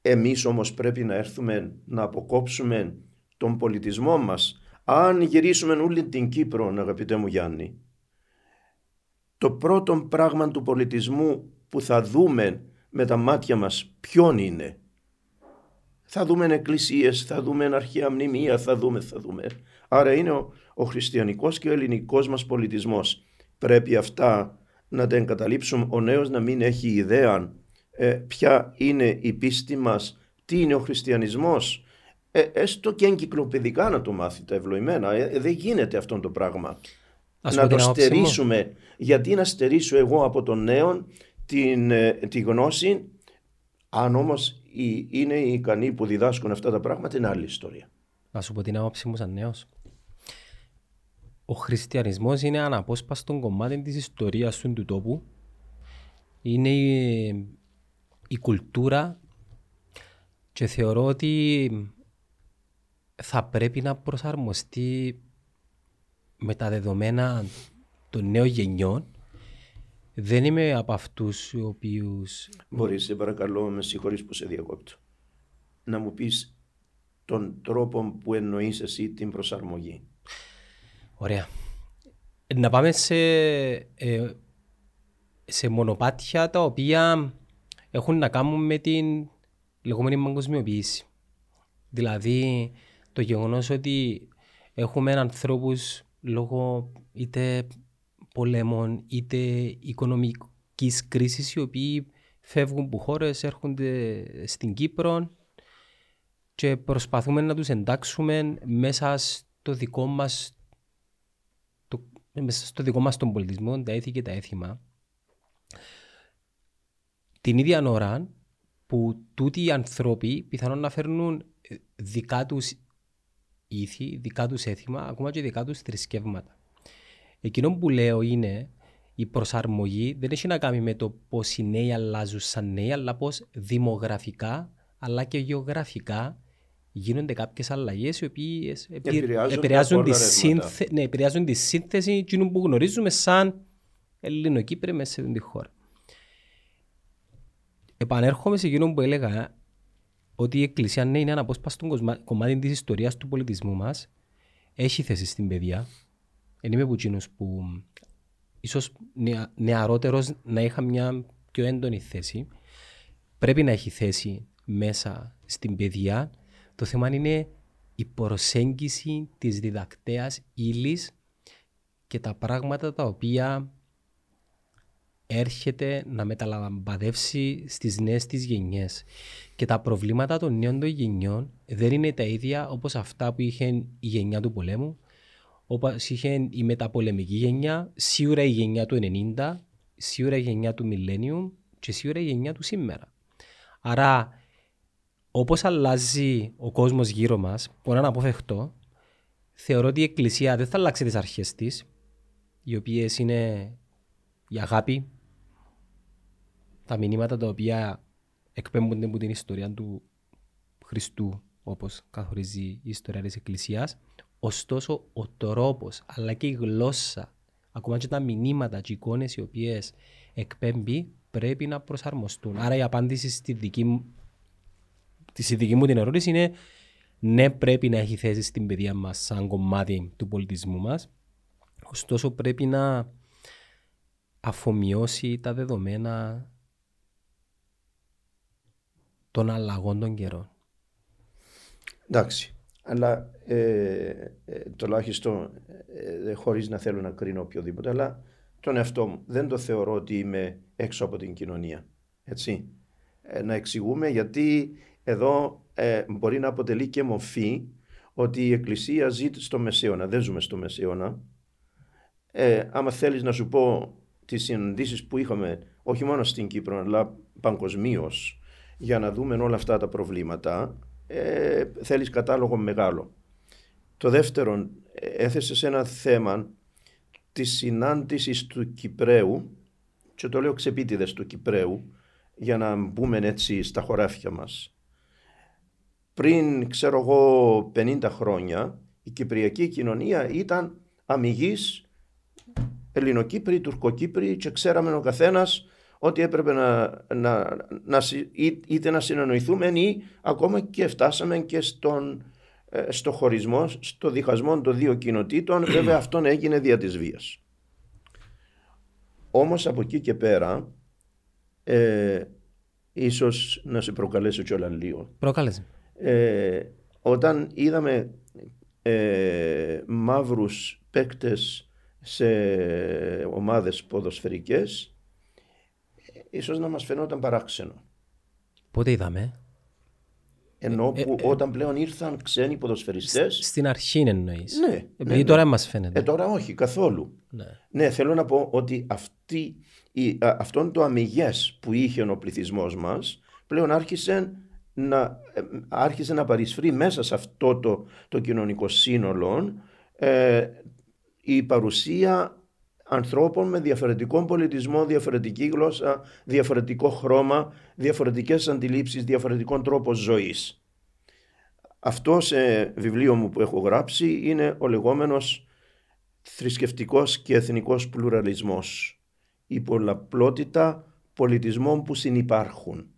[SPEAKER 2] Εμείς όμως πρέπει να έρθουμε να αποκόψουμε τον πολιτισμό μας. Αν γυρίσουμε όλη την Κύπρο, αγαπητέ μου Γιάννη, το πρώτο πράγμα του πολιτισμού που θα δούμε με τα μάτια μας ποιον είναι; Θα δούμε εκκλησίες, θα δούμε αρχαία μνημεία, θα δούμε, θα δούμε. Άρα είναι ο, ο χριστιανικός και ο ελληνικός μας πολιτισμός. Πρέπει αυτά να τα εγκαταλείψουμε, ο νέος να μην έχει ιδέα ε, ποια είναι η πίστη μας, τι είναι ο χριστιανισμός, ε, έστω και εγκυκλοπαιδικά να το μάθει τα ευλογημένα. Ε, δεν γίνεται αυτό το πράγμα. να το στερήσουμε. Γιατί να στερήσω εγώ από τον νέο την, ε, τη γνώση, αν όμως είναι οι ικανοί που διδάσκουν αυτά τα πράγματα, είναι άλλη ιστορία.
[SPEAKER 1] Να σου πω την άποψη μου σαν νέος. Ο χριστιανισμός είναι αναπόσπαστο κομμάτι της ιστορίας του, του τόπου. Είναι η, η κουλτούρα και θεωρώ ότι θα πρέπει να προσαρμοστεί με τα δεδομένα των νέων γενιών. Δεν είμαι από αυτούς οι οποίου.
[SPEAKER 2] Μπορείς, σε παρακαλώ, με συγχωρείς που σε διακόπτω. Να μου πεις τον τρόπο που εννοείς εσύ την προσαρμογή.
[SPEAKER 1] Ωραία. Να πάμε σε, ε, σε μονοπάτια τα οποία έχουν να κάνουν με την λεγόμενη παγκοσμιοποίηση. Δηλαδή, το γεγονός ότι έχουμε ανθρώπους λόγω είτε πολέμων είτε οικονομικής κρίσης οι οποίοι φεύγουν από χώρες, έρχονται στην Κύπρο και προσπαθούμε να τους εντάξουμε μέσα στο δικό μας το, μέσα στο δικό μας τον πολιτισμό, τα έθη και τα έθιμα. Την ίδια ώρα που τούτοι οι άνθρωποι πιθανόν να φέρνουν δικά τους ήθη, δικά τους έθιμα, ακόμα και δικά τους θρησκεύματα. Εκείνο που λέω είναι η προσαρμογή δεν έχει να κάνει με το πώς οι νέοι αλλάζουν σαν νέοι, αλλά πώς δημογραφικά αλλά και γεωγραφικά γίνονται κάποιες αλλαγές οι οποίες επηρεάζουν, τη σύνθε... ναι, επηρεάζουν τη σύνθεση εκείνου που γνωρίζουμε σαν Ελληνοκύπρε μέσα σε τη χώρα. Επανέρχομαι σε εκείνο που έλεγα ότι η Εκκλησία ναι, είναι αναπόσπαστο κομμάτι της ιστορίας του πολιτισμού μας. Έχει θέση στην παιδεία. Δεν είμαι από που ίσως νεαρότερος να είχα μια πιο έντονη θέση. Πρέπει να έχει θέση μέσα στην παιδεία. Το θέμα είναι η προσέγγιση της διδακτέας ύλης και τα πράγματα τα οποία έρχεται να μεταλαμπαδεύσει στις νέες της γενιές. Και τα προβλήματα των νέων των γενιών δεν είναι τα ίδια όπως αυτά που είχε η γενιά του πολέμου, όπως είχε η μεταπολεμική γενιά, σίγουρα η γενιά του 90, σίγουρα η γενιά του millennium και σίγουρα η γενιά του σήμερα. Άρα, όπως αλλάζει ο κόσμος γύρω μας, που είναι αναποφευκτό, θεωρώ ότι η Εκκλησία δεν θα αλλάξει τις αρχές της, οι οποίες είναι η αγάπη, τα μηνύματα τα οποία εκπέμπονται από την ιστορία του Χριστού όπως καθορίζει η ιστορία της Εκκλησίας. Ωστόσο ο τρόπος αλλά και η γλώσσα ακόμα και τα μηνύματα και οι εικόνες οι οποίες εκπέμπει πρέπει να προσαρμοστούν. Άρα η απάντηση στη δική μου, στη δική μου την ερώτηση είναι ναι πρέπει να έχει θέση στην παιδεία μας σαν κομμάτι του πολιτισμού μας ωστόσο πρέπει να αφομοιώσει τα δεδομένα των αλλαγών των καιρών.
[SPEAKER 2] Εντάξει, αλλά ε, ε, τουλάχιστον ε, χωρίς να θέλω να κρίνω οποιοδήποτε, αλλά τον εαυτό μου δεν το θεωρώ ότι είμαι έξω από την κοινωνία. Έτσι. Ε, να εξηγούμε γιατί εδώ ε, μπορεί να αποτελεί και μορφή ότι η Εκκλησία ζει στο Μεσαίωνα, δεν ζούμε στο Μεσαίωνα. Ε, άμα θέλεις να σου πω τις συναντήσεις που είχαμε όχι μόνο στην Κύπρο αλλά παγκοσμίως για να δούμε όλα αυτά τα προβλήματα ε, θέλεις κατάλογο μεγάλο. Το δεύτερο, έθεσες σε ένα θέμα της συνάντησης του Κυπρέου και το λέω ξεπίτηδες του Κυπρέου για να μπούμε έτσι στα χωράφια μας. Πριν ξέρω εγώ 50 χρόνια η κυπριακή κοινωνία ήταν αμυγής Ελληνοκύπροι, Τουρκοκύπροι και ξέραμε ο καθένας ότι έπρεπε να, να, να, είτε να συνεννοηθούμε ή ακόμα και φτάσαμε και στον, ε, στο χωρισμό, στο διχασμό των δύο κοινοτήτων. [CLEARS THROAT] Βέβαια αυτόν έγινε δια της βίας. Όμως από εκεί και πέρα ε, ίσως να σε προκαλέσω κιόλα λίγο.
[SPEAKER 1] Προκάλεσε.
[SPEAKER 2] Ε, όταν είδαμε ε, μαύρους παίκτες σε ομάδες ποδοσφαιρικές ίσως να μας φαινόταν παράξενο.
[SPEAKER 1] Πότε είδαμε;
[SPEAKER 2] Ενώ ε, που ε, όταν πλέον ήρθαν ξένοι ποδοσφαιριστές...
[SPEAKER 1] Στην αρχή εννοείς.
[SPEAKER 2] Ναι.
[SPEAKER 1] Επειδή
[SPEAKER 2] ναι, ναι.
[SPEAKER 1] τώρα μας φαίνεται.
[SPEAKER 2] Ε, τώρα όχι καθόλου.
[SPEAKER 1] Ναι.
[SPEAKER 2] ναι, θέλω να πω ότι αυτή, η, α, αυτόν το αμυγές που είχε ο πληθυσμός μας πλέον άρχισε να, ε, άρχισε να παρισφρεί μέσα σε αυτό το, το κοινωνικό σύνολο ε, η παρουσία ανθρώπων με διαφορετικό πολιτισμό, διαφορετική γλώσσα, διαφορετικό χρώμα, διαφορετικές αντιλήψεις, διαφορετικών τρόπο ζωής. Αυτό σε βιβλίο μου που έχω γράψει είναι ο λεγόμενος θρησκευτικός και εθνικός πλουραλισμός. Η πολλαπλότητα πολιτισμών που συνυπάρχουν.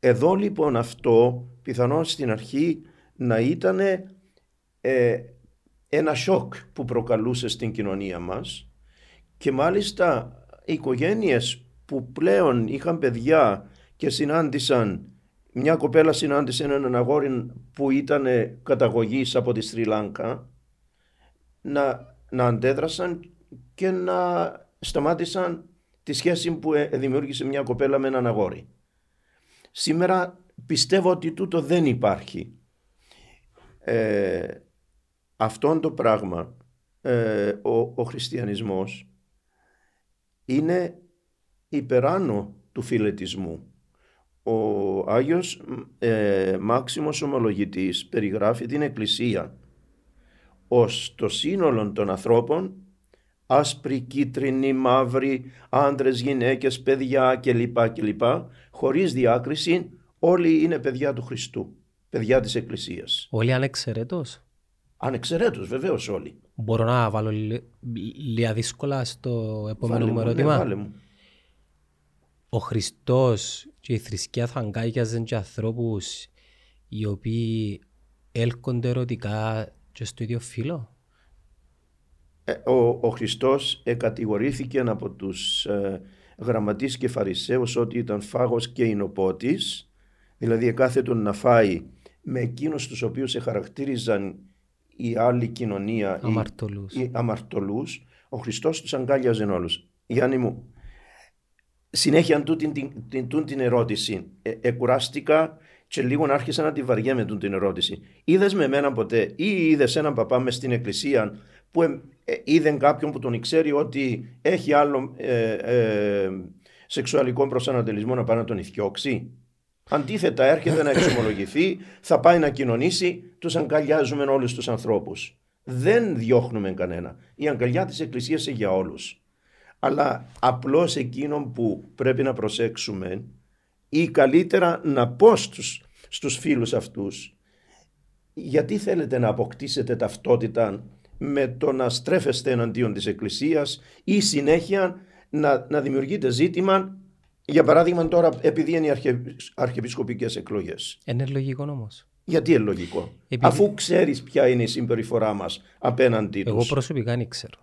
[SPEAKER 2] Εδώ λοιπόν αυτό πιθανόν στην αρχή να ήταν ε, ένα σοκ που προκαλούσε στην κοινωνία μας και μάλιστα οι οικογένειες που πλέον είχαν παιδιά και συνάντησαν μια κοπέλα συνάντησε έναν αγόρι που ήταν καταγωγής από τη Σρι Λάνκα να, να αντέδρασαν και να σταμάτησαν τη σχέση που ε, δημιούργησε μια κοπέλα με έναν αγόρι. Σήμερα πιστεύω ότι τούτο δεν υπάρχει. Ε, αυτόν το πράγμα, ε, ο, ο χριστιανισμός, είναι υπεράνω του φιλετισμού. Ο Άγιος ε, Μάξιμος Ομολογητής περιγράφει την Εκκλησία ως το σύνολο των ανθρώπων άσπροι, κίτρινοι, μαύροι, άντρες, γυναίκες, παιδιά κλπ. κλπ. Χωρίς διάκριση όλοι είναι παιδιά του Χριστού, παιδιά της Εκκλησίας.
[SPEAKER 1] Όλοι ανεξαιρέτως.
[SPEAKER 2] Ανεξαιρέτως βεβαίως όλοι.
[SPEAKER 1] Μπορώ να βάλω λίγα δύσκολα στο επόμενο μου ερώτημα;
[SPEAKER 2] Ναι, μου.
[SPEAKER 1] Ο Χριστός και η θρησκεία θα αγκάγιαζαν και ανθρώπους οι οποίοι έλκονται ερωτικά και στο ίδιο φύλλο;
[SPEAKER 2] Ε, ο, ο Χριστός εκατηγορήθηκε από τους ε, γραμματείς και φαρισαίους ότι ήταν φάγος και εινοπότης, δηλαδή εκάθετον να φάει με εκείνους τους οποίους εχαρακτήριζαν η άλλη κοινωνία,
[SPEAKER 1] αμαρτωλούς.
[SPEAKER 2] Οι, αμαρτωλούς, ο Χριστός τους αγκάλιαζε όλους. Γιάννη μου, συνέχεια τούτη την, την, την, την ερώτηση. Ε, εκουράστηκα και λίγο άρχισα να τη βαριέμαι την ερώτηση. Είδες με μένα ποτέ ή είδες έναν παπά μες στην εκκλησία που ε, ε, είδε κάποιον που τον ξέρει ότι έχει άλλο ε, ε, σεξουαλικό προσανατολισμό να πάει να τον ηθιώξει. Αντίθετα, έρχεται να εξομολογηθεί, θα πάει να κοινωνήσει, τους αγκαλιάζουμε όλους τους ανθρώπους. Δεν διώχνουμε κανένα. Η αγκαλιά της Εκκλησίας είναι για όλους. Αλλά απλώς εκείνο που πρέπει να προσέξουμε ή καλύτερα να πω στους, στους φίλους αυτούς γιατί θέλετε να αποκτήσετε ταυτότητα με το να στρέφεστε εναντίον της Εκκλησίας ή συνέχεια να, να δημιουργείτε ζήτημα για παράδειγμα τώρα επειδή είναι οι αρχε, αρχιεπισκοπικές εκλογές.
[SPEAKER 1] Είναι λογικό όμως.
[SPEAKER 2] Γιατί είναι λογικό; Αφού ξέρεις ποια είναι η συμπεριφορά μας απέναντι τους.
[SPEAKER 1] Εγώ προσωπικά δεν ξέρω.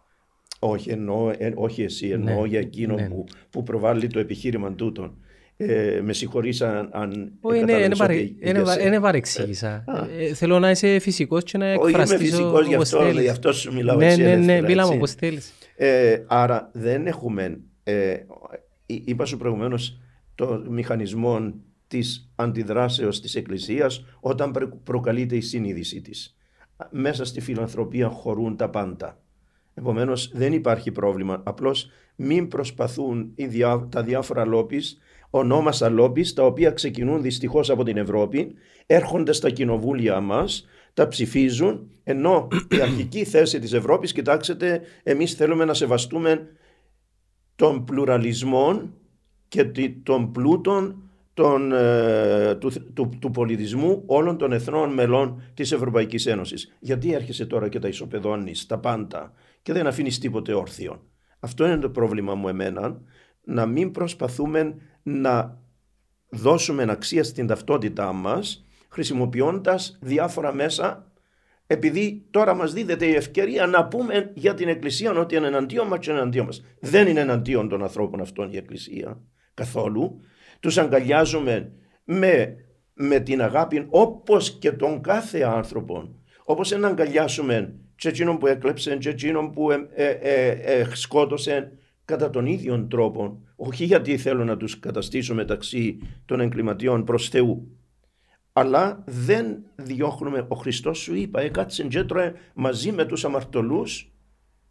[SPEAKER 2] Όχι, εννοώ, ε, όχι εσύ, εννοώ
[SPEAKER 1] Ναι,
[SPEAKER 2] για εκείνο
[SPEAKER 1] ναι.
[SPEAKER 2] που, που προβάλλει το επιχείρημα τούτο. Ε, με συγχωρείς αν, αν
[SPEAKER 1] Όχι, είναι, είναι,
[SPEAKER 2] κατάλαβες
[SPEAKER 1] παρε,
[SPEAKER 2] ότι
[SPEAKER 1] είναι,
[SPEAKER 2] για
[SPEAKER 1] βα-
[SPEAKER 2] σένα.
[SPEAKER 1] είναι παρεξήγησα.
[SPEAKER 2] α.
[SPEAKER 1] Ε, θέλω να είσαι φυσικός και να
[SPEAKER 2] Όχι, είμαι
[SPEAKER 1] εκφραστείς
[SPEAKER 2] φυσικός γι'
[SPEAKER 1] όπως
[SPEAKER 2] αυτό,
[SPEAKER 1] θέλεις.
[SPEAKER 2] γι' αυτό σου μιλάω
[SPEAKER 1] ναι,
[SPEAKER 2] έτσι
[SPEAKER 1] ναι, ναι,
[SPEAKER 2] ελεύθερα,
[SPEAKER 1] μίλα μου
[SPEAKER 2] έτσι.
[SPEAKER 1] όπως θέλεις.
[SPEAKER 2] Ε, άρα δεν έχουμε, ε, εί- είπα σου προηγουμένως, το μηχανισμό της αντιδράσεως της Εκκλησίας όταν πρε- προκαλείται η συνείδησή της. Μέσα στη φιλανθρωπία χωρούν τα πάντα. Επομένως δεν υπάρχει πρόβλημα. Απλώς μην προσπαθούν οι διά- τα διάφορα λόπις, ονόμασα λόπις, τα οποία ξεκινούν δυστυχώς από την Ευρώπη, έρχονται στα κοινοβούλια μας, τα ψηφίζουν, ενώ η αρχική θέση της Ευρώπης, κοιτάξτε, εμείς θέλουμε να σεβαστούμε των πλουραλισμών και τη- των πλούτων των, ε, του, του, του πολιτισμού όλων των εθνών μελών της Ευρωπαϊκής Ένωσης. Γιατί έρχεσαι τώρα και τα ισοπεδώνεις τα πάντα και δεν αφήνεις τίποτε όρθιο. Αυτό είναι το πρόβλημα μου εμένα, να μην προσπαθούμε να δώσουμε αξία στην ταυτότητά μας χρησιμοποιώντας διάφορα μέσα επειδή τώρα μας δίδεται η ευκαιρία να πούμε για την Εκκλησία ότι είναι εναντίον μας και είναι εναντίον μας. Δεν είναι εναντίον των ανθρώπων αυτών η Εκκλησία καθόλου. Τους αγκαλιάζουμε με, με την αγάπη όπως και τον κάθε άνθρωπο. Όπως να αγκαλιάσουμε και εκείνον που έκλεψε και εκείνον που ε, ε, ε, ε, σκότωσε κατά τον ίδιο τρόπο. Όχι γιατί θέλω να τους καταστήσω μεταξύ των εγκληματιών προς Θεού αλλά δεν διώχνουμε. Ο Χριστός σου είπα, έκατσε και έτρωε μαζί με τους αμαρτωλούς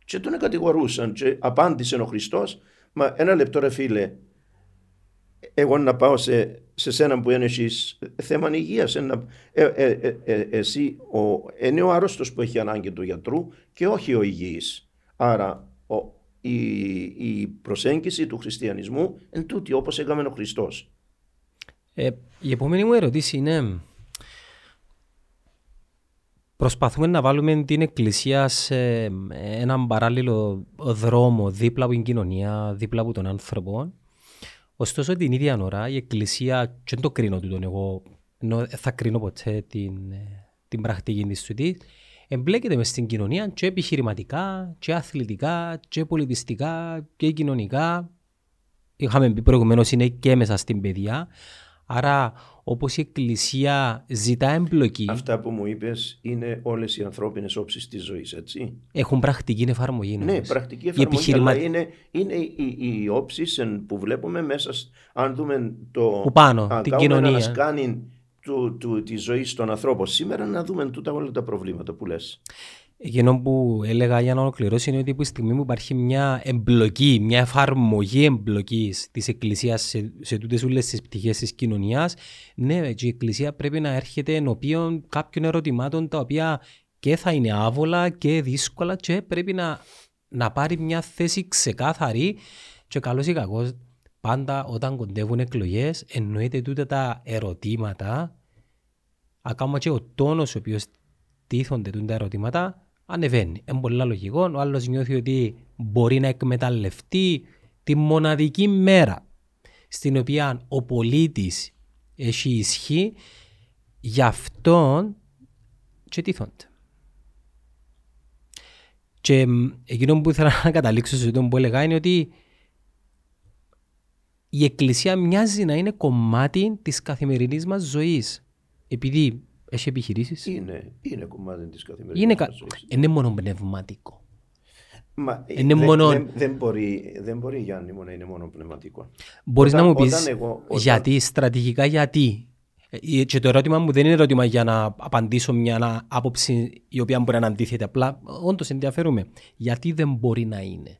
[SPEAKER 2] και τον κατηγορούσαν και απάντησε ο Χριστός, μα ένα λεπτό ρε φίλε, εγώ να πάω σε, σε σένα που είναι εσείς θέμα υγείας, ένα, ε, ε, ε, ε, εσύ ο, είναι ο άρρωστος που έχει ανάγκη του γιατρού και όχι ο υγιής. Άρα ο, η, η προσέγγιση του χριστιανισμού είναι τούτη όπως έκαμε ο Χριστός.
[SPEAKER 1] Ε, η επόμενη μου ερώτηση είναι προσπαθούμε να βάλουμε την εκκλησία σε έναν παράλληλο δρόμο δίπλα από την κοινωνία, δίπλα από τον άνθρωπο. Ωστόσο την ίδια ώρα η εκκλησία, και δεν το κρίνω τούτον εγώ, ενώ δεν θα κρίνω ποτέ την, ε, την πρακτική της τούτης, εμπλέκεται μες στην κοινωνία και επιχειρηματικά, και αθλητικά, και πολιτιστικά, και κοινωνικά. Είχαμε πει προηγουμένως είναι και μέσα στην παιδεία. Άρα όπως η εκκλησία ζητά εμπλοκή,
[SPEAKER 2] Αυτά που μου είπες είναι όλες οι ανθρώπινες όψεις της ζωής, έτσι.
[SPEAKER 1] έχουν πρακτική εφαρμογή.
[SPEAKER 2] Ναι,
[SPEAKER 1] νομίζω.
[SPEAKER 2] πρακτική
[SPEAKER 1] Η
[SPEAKER 2] εφαρμογή,
[SPEAKER 1] επιχειρημα-
[SPEAKER 2] αλλά είναι, είναι οι, οι όψεις εν- που βλέπουμε μέσα, σ- αν δούμε το...
[SPEAKER 1] Που πάνω,
[SPEAKER 2] αν
[SPEAKER 1] την
[SPEAKER 2] κάνουμε
[SPEAKER 1] κοινωνία.
[SPEAKER 2] ένα σκάνιν του, του, της ζωής των ανθρώπων. Σήμερα να δούμε τούτα όλα τα προβλήματα που λες.
[SPEAKER 1] Εκείνο που έλεγα για να ολοκληρώσω είναι ότι από τη στιγμή που υπάρχει μια εμπλοκή, μια εφαρμογή εμπλοκής της Εκκλησίας σε, σε τούτες όλες τις πτυχές της κοινωνίας, ναι, και η Εκκλησία πρέπει να έρχεται ενώπιον κάποιων ερωτημάτων τα οποία και θα είναι άβολα και δύσκολα και πρέπει να, να πάρει μια θέση ξεκάθαρη και καλώς ή κακώς πάντα όταν κοντεύουν εκλογές εννοείται τούτα τα ερωτήματα ακόμα και ο τόνος ο οποίος τίθονται τούτα τα ερωτήματα ανεβαίνει. Είναι πολύ λογικό. Ο άλλος νιώθει ότι μπορεί να εκμεταλλευτεί τη μοναδική μέρα στην οποία ο πολίτης έχει ισχύ γι' αυτόν και τίθονται. Και μ, εκείνο που ήθελα να καταλήξω σε αυτό που έλεγα είναι ότι η Εκκλησία μοιάζει να είναι κομμάτι της καθημερινής μας ζωής. Επειδή έχει επιχειρήσεις,
[SPEAKER 2] Είναι, είναι κομμάτι της καθημερινής
[SPEAKER 1] είναι,
[SPEAKER 2] μας
[SPEAKER 1] κα...
[SPEAKER 2] ζωής.
[SPEAKER 1] είναι μόνο πνευματικό.
[SPEAKER 2] Μα, ε,
[SPEAKER 1] Είναι
[SPEAKER 2] δεν,
[SPEAKER 1] μόνο-
[SPEAKER 2] δεν, δεν μπορεί, δεν μπορεί Γιάννη μου να είναι μόνο πνευματικό.
[SPEAKER 1] Μπορείς
[SPEAKER 2] Όταν-
[SPEAKER 1] να μου πεις
[SPEAKER 2] όταν εγώ- όταν-
[SPEAKER 1] γιατί, στρατηγικά γιατί. Ε, Και το ερώτημα μου δεν είναι ερώτημα για να απαντήσω μια να- άποψη η οποία μπορεί να αντίθεται. Απλά όντως ενδιαφέρομαι. Γιατί δεν μπορεί να είναι.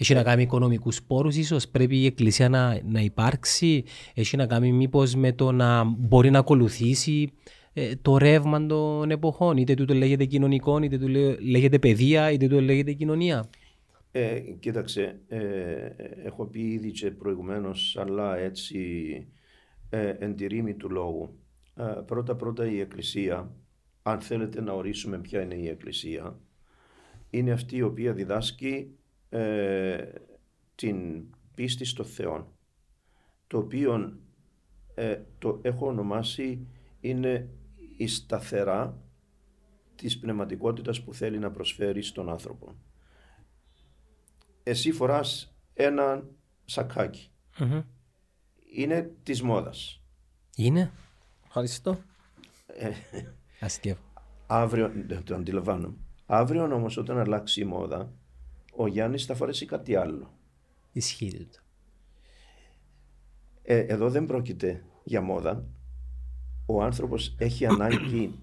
[SPEAKER 1] Έχει να κάνει με οικονομικούς πόρους ίσως, πρέπει η Εκκλησία να, να υπάρξει, έχει να κάνει μήπως με το να μπορεί να ακολουθήσει ε, το ρεύμα των εποχών, είτε τούτο λέγεται κοινωνικό, είτε του λέγεται παιδεία, είτε του λέγεται κοινωνία.
[SPEAKER 2] Ε, κοίταξε, ε, έχω πει ήδη και προηγουμένως, αλλά έτσι ε, εν τη ρήμη του λόγου. Ε, Πρώτα-πρώτα η Εκκλησία, αν θέλετε να ορίσουμε ποια είναι η Εκκλησία, είναι αυτή η οποία διδάσκει ε, την πίστη στο Θεό, το οποίο ε, το έχω ονομάσει είναι η σταθερά της πνευματικότητας που θέλει να προσφέρει στον άνθρωπο. εσύ φοράς ένα σακάκι.
[SPEAKER 1] Μμμ.
[SPEAKER 2] Είναι της μόδας.
[SPEAKER 1] Είναι. Ευχαριστώ.
[SPEAKER 2] Ε,
[SPEAKER 1] Αστείο.
[SPEAKER 2] αύριο, δεν το αντιλαμβάνομαι. Αύριο όμως όταν αλλάξει η μόδα, ο Γιάννης θα φορέσει κάτι άλλο.
[SPEAKER 1] Ισχύει τούτο.
[SPEAKER 2] Ε, εδώ δεν πρόκειται για μόδα. Ο άνθρωπος έχει ανάγκη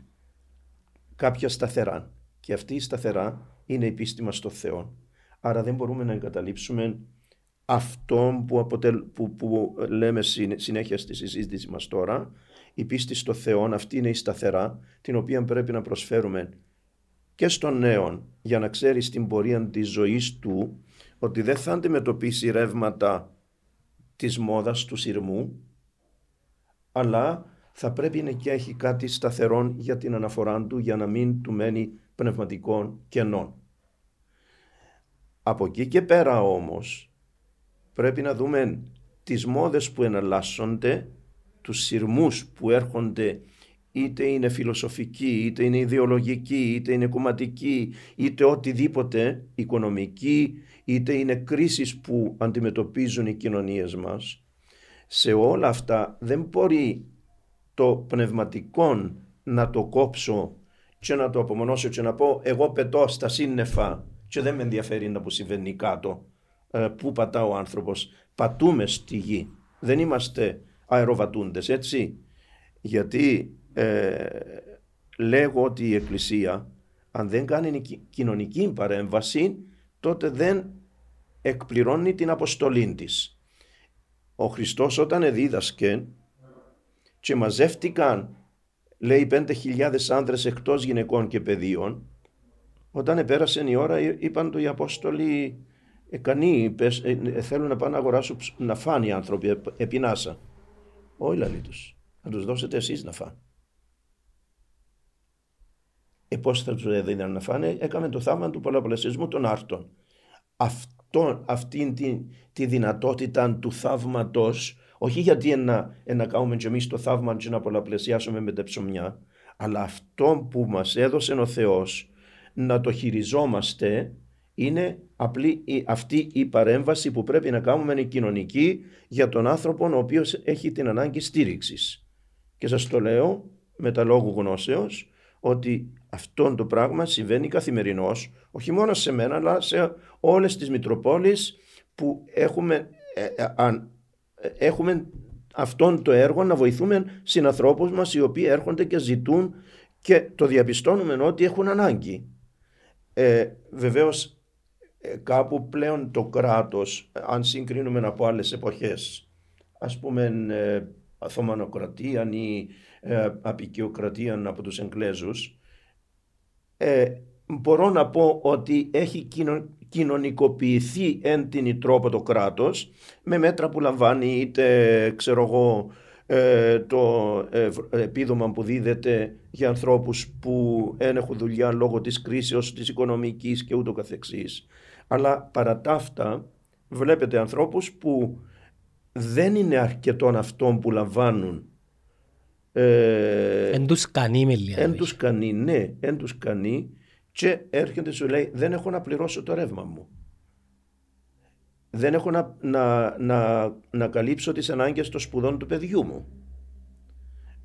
[SPEAKER 2] κάποια σταθερά. Και αυτή η σταθερά είναι η πίστη μας στο Θεό. Άρα δεν μπορούμε να εγκαταλείψουμε αυτό που, αποτελ, που, που λέμε συνέ- συνέχεια στη συζήτηση μας τώρα. Η πίστη στο Θεό, αυτή είναι η σταθερά, την οποία πρέπει να προσφέρουμε και στον νέο για να ξέρει στην πορεία της ζωής του ότι δεν θα αντιμετωπίσει ρεύματα της μόδας του σειρμού αλλά θα πρέπει να και έχει κάτι σταθερό για την αναφορά του για να μην του μένει πνευματικών κενών. Από εκεί και πέρα όμως πρέπει να δούμε τις μόδες που εναλλάσσονται, τους σειρμούς που έρχονται είτε είναι φιλοσοφικοί, είτε είναι ιδεολογικοί, είτε είναι κομματικοί, είτε οτιδήποτε οικονομική, είτε είναι κρίσεις που αντιμετωπίζουν οι κοινωνίες μας. Σε όλα αυτά δεν μπορεί το πνευματικό να το κόψω και να το απομονώσω και να πω εγώ πετώ στα σύννεφα και δεν με ενδιαφέρει να που συμβαίνει κάτω. Ε, πού πατά ο άνθρωπος. Πατούμε στη γη. Δεν είμαστε αεροβατούντες έτσι. Γιατί ε, λέγω ότι η Εκκλησία αν δεν κάνει ki- κοινωνική παρέμβαση τότε δεν εκπληρώνει την αποστολή της. Ο Χριστός όταν εδίδασκε και μαζεύτηκαν λέει 5.000 άνδρες εκτός γυναικών και παιδίων όταν επέρασε η ώρα εί- είπαν του οι Απόστολοι ε, κανεί, πες, ε, ε, θέλουν να πάνε να αγοράσουν ψ- να φάνε οι άνθρωποι ε, επινάσα. Όχι λαλή τους. Να τους δώσετε εσείς να φάνε. Ε, πώς θα τους έδιναν να φάνε, έκαμε το θαύμα του πολλαπλασιασμού των άρτων. Αυτό, αυτήν τη, τη δυνατότητα του θαύματος, όχι γιατί να, να κάνουμε και εμείς το θαύμα και να πολλαπλασιάσουμε με τα ψωμιά, αλλά αυτό που μας έδωσε ο Θεός να το χειριζόμαστε είναι απλή η- αυτή η παρέμβαση που πρέπει να κάνουμε η κοινωνική για τον άνθρωπο ο οποίος έχει την ανάγκη στήριξης. Και σας το λέω με τα λόγου γνώσεως ότι αυτό το πράγμα συμβαίνει καθημερινώς, όχι μόνο σε μένα αλλά σε όλες τις Μητροπόλεις που έχουμε, ε, ε, αν- ε, έχουμε αυτόν το έργο να βοηθούμε συνανθρώπους μας οι οποίοι έρχονται και ζητούν και το διαπιστώνουμε ότι έχουν ανάγκη. Ε, βεβαίως ε, κάπου πλέον το κράτος, ε, αν συγκρίνουμε από άλλες εποχές, ας πούμε ε, Οθωμανοκρατία ή ε, απεικιοκρατία από τους Εγγλέζους, ε, μπορώ να πω ότι έχει κοινο, κοινωνικοποιηθεί εν την τρόπο το κράτος με μέτρα που λαμβάνει είτε ξέρω εγώ ε, το ε, επίδομα που δίδεται για ανθρώπους που δεν έχουν δουλειά λόγω της κρίσεως της οικονομικής και ούτω καθεξής. Αλλά παρά τα αυτά βλέπετε ανθρώπους που δεν είναι αρκετόν αυτών που λαμβάνουν ε,
[SPEAKER 1] Εν τους κανεί με λίγα
[SPEAKER 2] Εν
[SPEAKER 1] λόγια.
[SPEAKER 2] τους κανεί, ναι, εν τους κανεί και έρχεται σου λέει δεν έχω να πληρώσω το ρεύμα μου. Δεν έχω να, να, να, να καλύψω τις ανάγκες των σπουδών του παιδιού μου.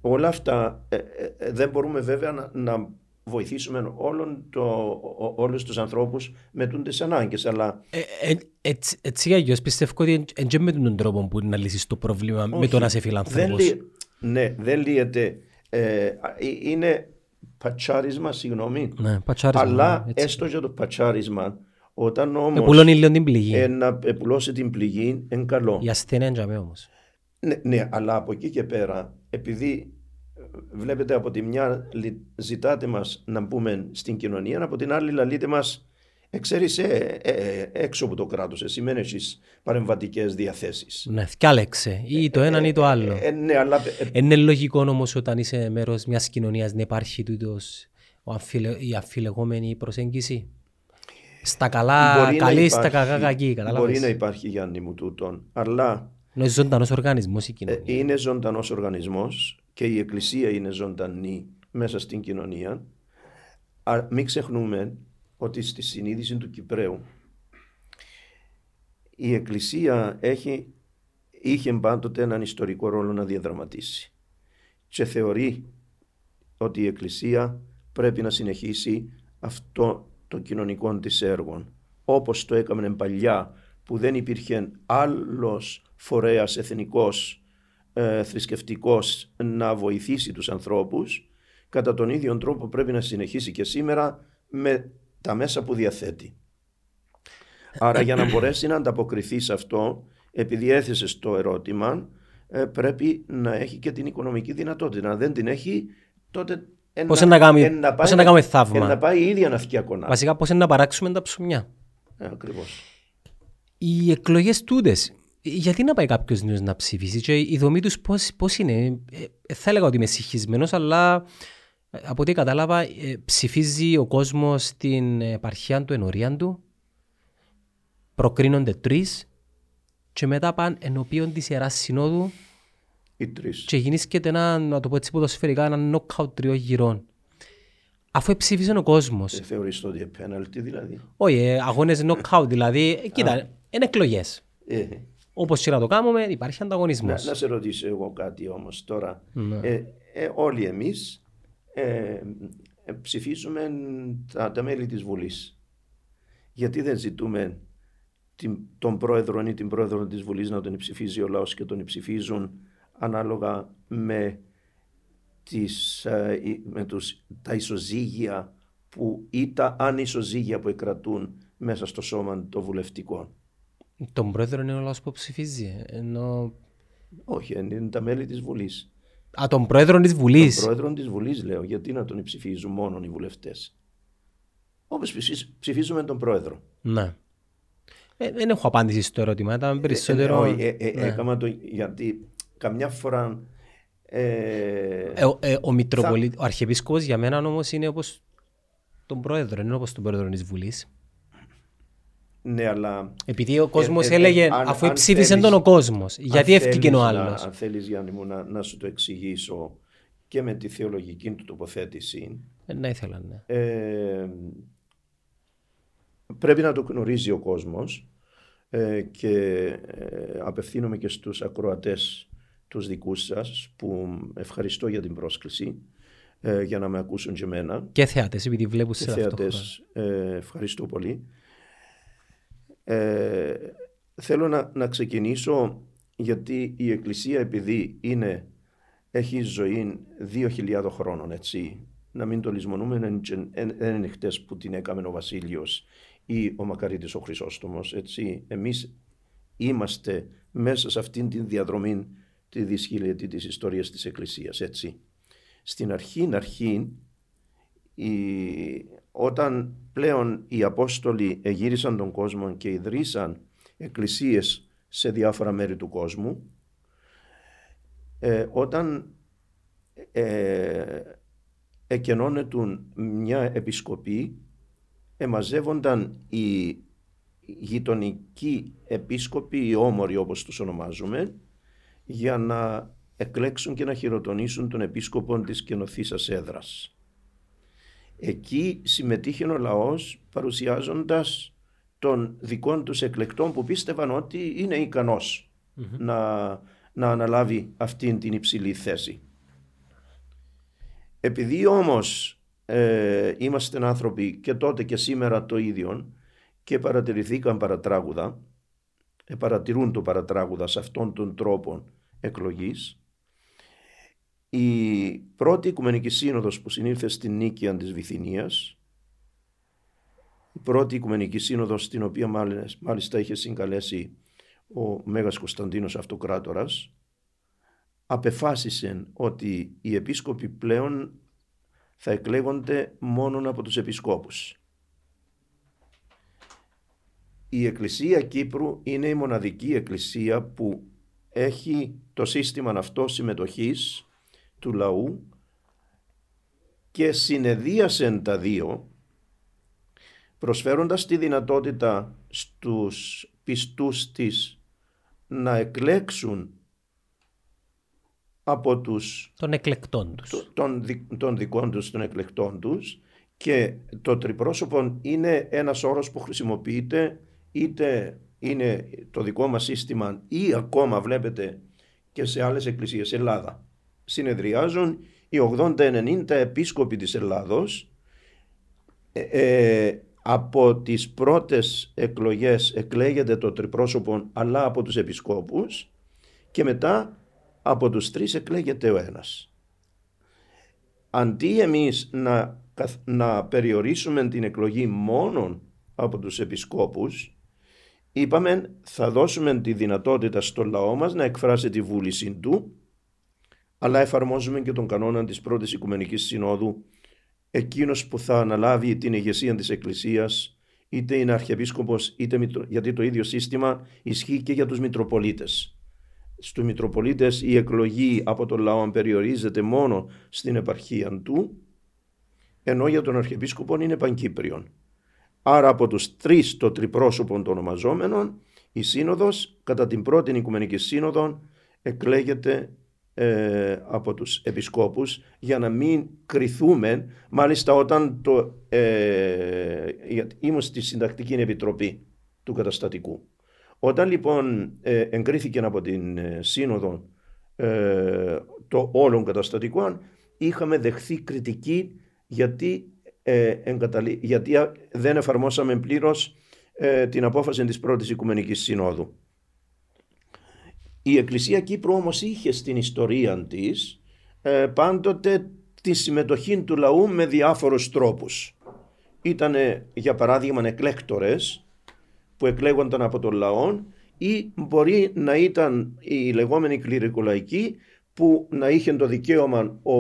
[SPEAKER 2] Όλα αυτά ε, ε, ε, δεν μπορούμε βέβαια να, να βοηθήσουμε όλον το, ο, όλους τους ανθρώπους με τις ανάγκες αλλά
[SPEAKER 1] Ε, ε, έτσι- Έτσι για αλλιώς πιστεύω ότι εν και με τον τρόπο που να λύσεις το πρόβλημα με
[SPEAKER 2] Όχι,
[SPEAKER 1] το να είσαι
[SPEAKER 2] δεν
[SPEAKER 1] φιλανθρώπος.
[SPEAKER 2] λύ- ναι, δεν λύεται. Ε, ε, είναι πατσάρισμα, συγγνώμη.
[SPEAKER 1] Ναι, πατσάρισμα,
[SPEAKER 2] Αλλά
[SPEAKER 1] ναι, έτσι.
[SPEAKER 2] έστω για το πατσάρισμα, όταν όμως
[SPEAKER 1] Επουλώνει λίγο την πληγή.
[SPEAKER 2] ε, να επουλώσει την πληγή, είναι καλό.
[SPEAKER 1] Η ασθένεια είναι τζαμέ όμως.
[SPEAKER 2] Ναι, ναι, αλλά από εκεί και πέρα, επειδή ε, βλέπετε από τη μια λι- ζητάτε μας να μπούμε στην κοινωνία, από την άλλη λαλείτε μας εξαίρεσαι ε, ε, έξω από το κράτος, εσύ μένεις στις παρεμβατικές διαθέσεις.
[SPEAKER 1] Ναι, θκιάλεξε. Ή το έναν ή το άλλο.
[SPEAKER 2] Ε, ναι, αλλά ε,
[SPEAKER 1] Είναι λογικό όμως όταν είσαι μέρος μιας κοινωνίας να υπάρχει τούτος ο αμφιλε... η αμφιλεγόμενη προσέγγιση; Στα καλά
[SPEAKER 2] μπορεί να
[SPEAKER 1] καλή, στα
[SPEAKER 2] υπάρχει-
[SPEAKER 1] κακά κακή.
[SPEAKER 2] Μπορεί
[SPEAKER 1] Καταλάβες.
[SPEAKER 2] να υπάρχει Γιάννη μου τούτον, αλλά
[SPEAKER 1] Είναι ζωντανός οργανισμός η
[SPEAKER 2] ε,
[SPEAKER 1] κοινωνία.
[SPEAKER 2] είναι ζωντανός οργανισμός και η Εκκλησία είναι ζωντανή μέσα στην κοινωνία. Α, μην ξεχνούμε ότι στη συνείδηση του Κυπρέου η Εκκλησία έχει, είχε πάντοτε έναν ιστορικό ρόλο να διαδραματίσει και θεωρεί ότι η Εκκλησία πρέπει να συνεχίσει αυτό το κοινωνικό της έργο όπως το έκαμε παλιά που δεν υπήρχε άλλος φορέας εθνικός ε, θρησκευτικός να βοηθήσει τους ανθρώπους. Κατά τον ίδιο τρόπο πρέπει να συνεχίσει και σήμερα με τα μέσα που διαθέτει. Άρα για να [CLEARS THROAT] μπορέσει να ανταποκριθεί σε αυτό επειδή έθεσες το ερώτημα ε, πρέπει να έχει και την οικονομική δυνατότητα. Αν δεν την έχει τότε
[SPEAKER 1] Πώς να κάνουμε, να πώς να κάνουμε θαύμα;
[SPEAKER 2] να πάει η ίδια να φτιάξει κονά.
[SPEAKER 1] Βασικά πώς να παράξουμε τα ψωμιά;
[SPEAKER 2] Ε, ακριβώς.
[SPEAKER 1] Οι εκλογές τούτες, γιατί να πάει κάποιος νέος να ψηφίσει; Και η δομή τους πώς είναι; Ε, θα έλεγα ότι είμαι συγχυσμένος, αλλά ε, από ό,τι κατάλαβα, ε, ψηφίζει ο κόσμος στην επαρχία του ενωρία του. Προκρίνονται τρεις και μετά πάνε ενωπίον της ιεράς συνόδου
[SPEAKER 2] οι τρεις.
[SPEAKER 1] Και γεννήσκεται ένα, να το πω έτσι ποδοσφαιρικά, ένα νοκάουτ τριών γυρών. Αφού ψήφισε ο κόσμο.
[SPEAKER 2] Δεν θεωρείς ότι είναι πέναλτι δηλαδή;
[SPEAKER 1] Όχι, ε, αγώνες νοκάουτ δηλαδή. Ε, κοίτα, είναι εκλογές.
[SPEAKER 2] Ε,
[SPEAKER 1] Όπως και να το κάνουμε, υπάρχει ανταγωνισμός.
[SPEAKER 2] να, να σε ρωτήσω εγώ κάτι όμως τώρα.
[SPEAKER 1] Ναι.
[SPEAKER 2] Ε, ε, όλοι εμείς ε, ε, ψηφίζουμε τα, τα μέλη της Βουλής. Γιατί δεν ζητούμε την, τον πρόεδρο ή την πρόεδρο της Βουλής να τον ψηφίζει ο λαός και τον ψηφίζουν ανάλογα με, τις, ε, με τους, τα ισοζύγια που, ή τα ανισοζύγια που εκρατούν μέσα στο σώμα των βουλευτικών.
[SPEAKER 1] Τον πρόεδρο είναι ο λαός που ψηφίζει. Ενώ...
[SPEAKER 2] Όχι, είναι τα μέλη της Βουλής.
[SPEAKER 1] Α, τον πρόεδρο της Βουλής.
[SPEAKER 2] Τον πρόεδρο της Βουλής λέω, γιατί να τον ψηφίζουν μόνο οι βουλευτές. Όπως ψηφίζ- ψηφίζουμε τον πρόεδρο.
[SPEAKER 1] Ναι. Ε, δεν έχω απάντηση στο ερώτημα. Ήταν
[SPEAKER 2] Ε,
[SPEAKER 1] περισσότερο.
[SPEAKER 2] ε, ε, ε,
[SPEAKER 1] ναι.
[SPEAKER 2] έκαμα το γιατί καμιά φορά ε,
[SPEAKER 1] Ε, ο- ε, ο, Μητροπολί... ο Αρχιεπίσκοπος για μένα όμως είναι όπως τον πρόεδρο, είναι όπως τον πρόεδρο της Βουλής.
[SPEAKER 2] Ναι αλλά
[SPEAKER 1] Επειδή ο κόσμος
[SPEAKER 2] ε, ε,
[SPEAKER 1] έλεγε,
[SPEAKER 2] αν-
[SPEAKER 1] αφού
[SPEAKER 2] αν
[SPEAKER 1] ψήφισε
[SPEAKER 2] θέλεις-
[SPEAKER 1] τον ο κόσμος, γιατί
[SPEAKER 2] αν
[SPEAKER 1] έφυγε ο
[SPEAKER 2] θέλεις να-
[SPEAKER 1] άλλος;
[SPEAKER 2] αν θέλεις Γιάννη μου να, να σου το εξηγήσω και με τη θεολογική του τοποθέτηση
[SPEAKER 1] Ε, να ήθελα, ναι.
[SPEAKER 2] ε, πρέπει να το γνωρίζει ο κόσμος ε, και ε, απευθύνομαι και στους ακροατές τους δικούς σας που ευχαριστώ για την πρόσκληση ε, για να με ακούσουν και εμένα
[SPEAKER 1] Και θεάτες, επειδή βλέπουν
[SPEAKER 2] και
[SPEAKER 1] σε αυτό.
[SPEAKER 2] θεατές ε, ευχαριστώ πολύ ε, θέλω να, να ξεκινήσω γιατί η Εκκλησία επειδή είναι έχει ζωή 2.000 χρόνων έτσι να μην το λησμονούμε δεν είναι- δεν είναι χτες που την έκαμε ο Βασίλειος ή ο Μακαρίτης ο Χρυσόστομος έτσι. Εμείς είμαστε μέσα σε αυτήν την διαδρομή τη δυσχυλιετή της ιστορίας της Εκκλησίας έτσι. Στην αρχή αρχή η- όταν πλέον οι Απόστολοι εγύρισαν τον κόσμο και ιδρύσαν εκκλησίες σε διάφορα μέρη του κόσμου ε, όταν ε, εκενώνετουν μια επισκοπή εμαζεύονταν οι γειτονικοί επίσκοποι, οι όμοροι όπως τους ονομάζουμε, για να εκλέξουν και να χειροτονήσουν τον επίσκοπο της καινοθήσας έδρας. Εκεί συμμετείχε ο λαός παρουσιάζοντας των δικών τους εκλεκτών που πίστευαν ότι είναι ικανός να, να αναλάβει αυτήν την υψηλή θέση. Επειδή όμως ε, είμαστε άνθρωποι και τότε και σήμερα το ίδιο και παρατηρηθήκαν παρατράγουδα, ε, παρατηρούν το παρατράγουδα σε αυτόν τον τρόπο εκλογής, η πρώτη Οικουμενική Σύνοδος που συνήλθε στην Νίκαια της Βυθινίας, η πρώτη Οικουμενική Σύνοδος την οποία μάλιστα- μάλιστα είχε συγκαλέσει ο Μέγας Κωνσταντίνος Αυτοκράτορας, απεφάσισε ότι οι επίσκοποι πλέον θα εκλέγονται μόνο από τους επισκόπους. Η Εκκλησία Κύπρου είναι η μοναδική εκκλησία που έχει το σύστημα αυτό συμμετοχής του λαού και συνεδίασε τα δύο προσφέροντας τη δυνατότητα στους πιστούς της να εκλέξουν από τους
[SPEAKER 1] Των εκλεκτών τους.
[SPEAKER 2] το- των, δι- των δικών τους, των εκλεκτών τους και το τριπρόσωπο είναι ένας όρος που χρησιμοποιείται είτε είναι το δικό μας σύστημα ή ακόμα βλέπετε και σε άλλες εκκλησίες Ελλάδα. Συνεδριάζουν οι 80-90 επίσκοποι της Ελλάδος ε, ε, από τις πρώτες εκλογές εκλέγεται το τριπρόσωπο αλλά από τους επισκόπους και μετά από τους τρεις εκλέγεται ο ένας. Αντί εμείς να, να περιορίσουμε την εκλογή μόνο από τους επισκόπους είπαμε θα δώσουμε τη δυνατότητα στο λαό μας να εκφράσει τη βούλησή του αλλά εφαρμόζουμε και τον κανόνα της πρώτης Οικουμενικής Συνόδου εκείνος που θα αναλάβει την ηγεσία της Εκκλησίας είτε είναι αρχιεπίσκοπος είτε γιατί το ίδιο σύστημα ισχύει και για τους Μητροπολίτες. Στους Μητροπολίτες η εκλογή από τον λαό περιορίζεται μόνο στην επαρχία του ενώ για τον Αρχιεπίσκοπο είναι πανκύπριον. Άρα από τους τρεις το τριπρόσωπο των ονομαζόμενων η Σύνοδος κατά την πρώτη Οικουμενική Σύνοδο εκλέγεται ε, από τους επισκόπους για να μην κριθούμε μάλιστα όταν το, ε, ήμουν στη Συντακτική Επιτροπή του Καταστατικού. Όταν λοιπόν ε, εγκρίθηκε από την ε, Σύνοδο ε, το όλων καταστατικών είχαμε δεχθεί κριτική γιατί, ε, γιατί δεν εφαρμόσαμε πλήρως την απόφαση της πρώτης Οικουμενικής Συνόδου. Η Εκκλησία Κύπρου όμως είχε στην ιστορία της ε, πάντοτε τη συμμετοχή του λαού με διάφορους τρόπους. Ήταν για παράδειγμα εκλέκτορες που εκλέγονταν από τον λαό ή μπορεί να ήταν οι λεγόμενοι κληρικολαϊκοί που να είχε το δικαίωμα ο,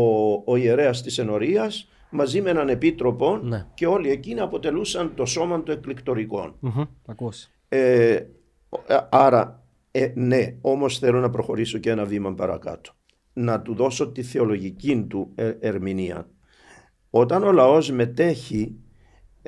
[SPEAKER 2] ο ιερέας της ενορίας μαζί με έναν επίτροπο ναι. και όλοι εκείνοι αποτελούσαν το σώμα των εκλεκτορικών. Ε, άρα ε, ναι, όμως θέλω να προχωρήσω και ένα βήμα παρακάτω. Να του δώσω τη θεολογική του ε, ερμηνεία. Όταν ο λαός μετέχει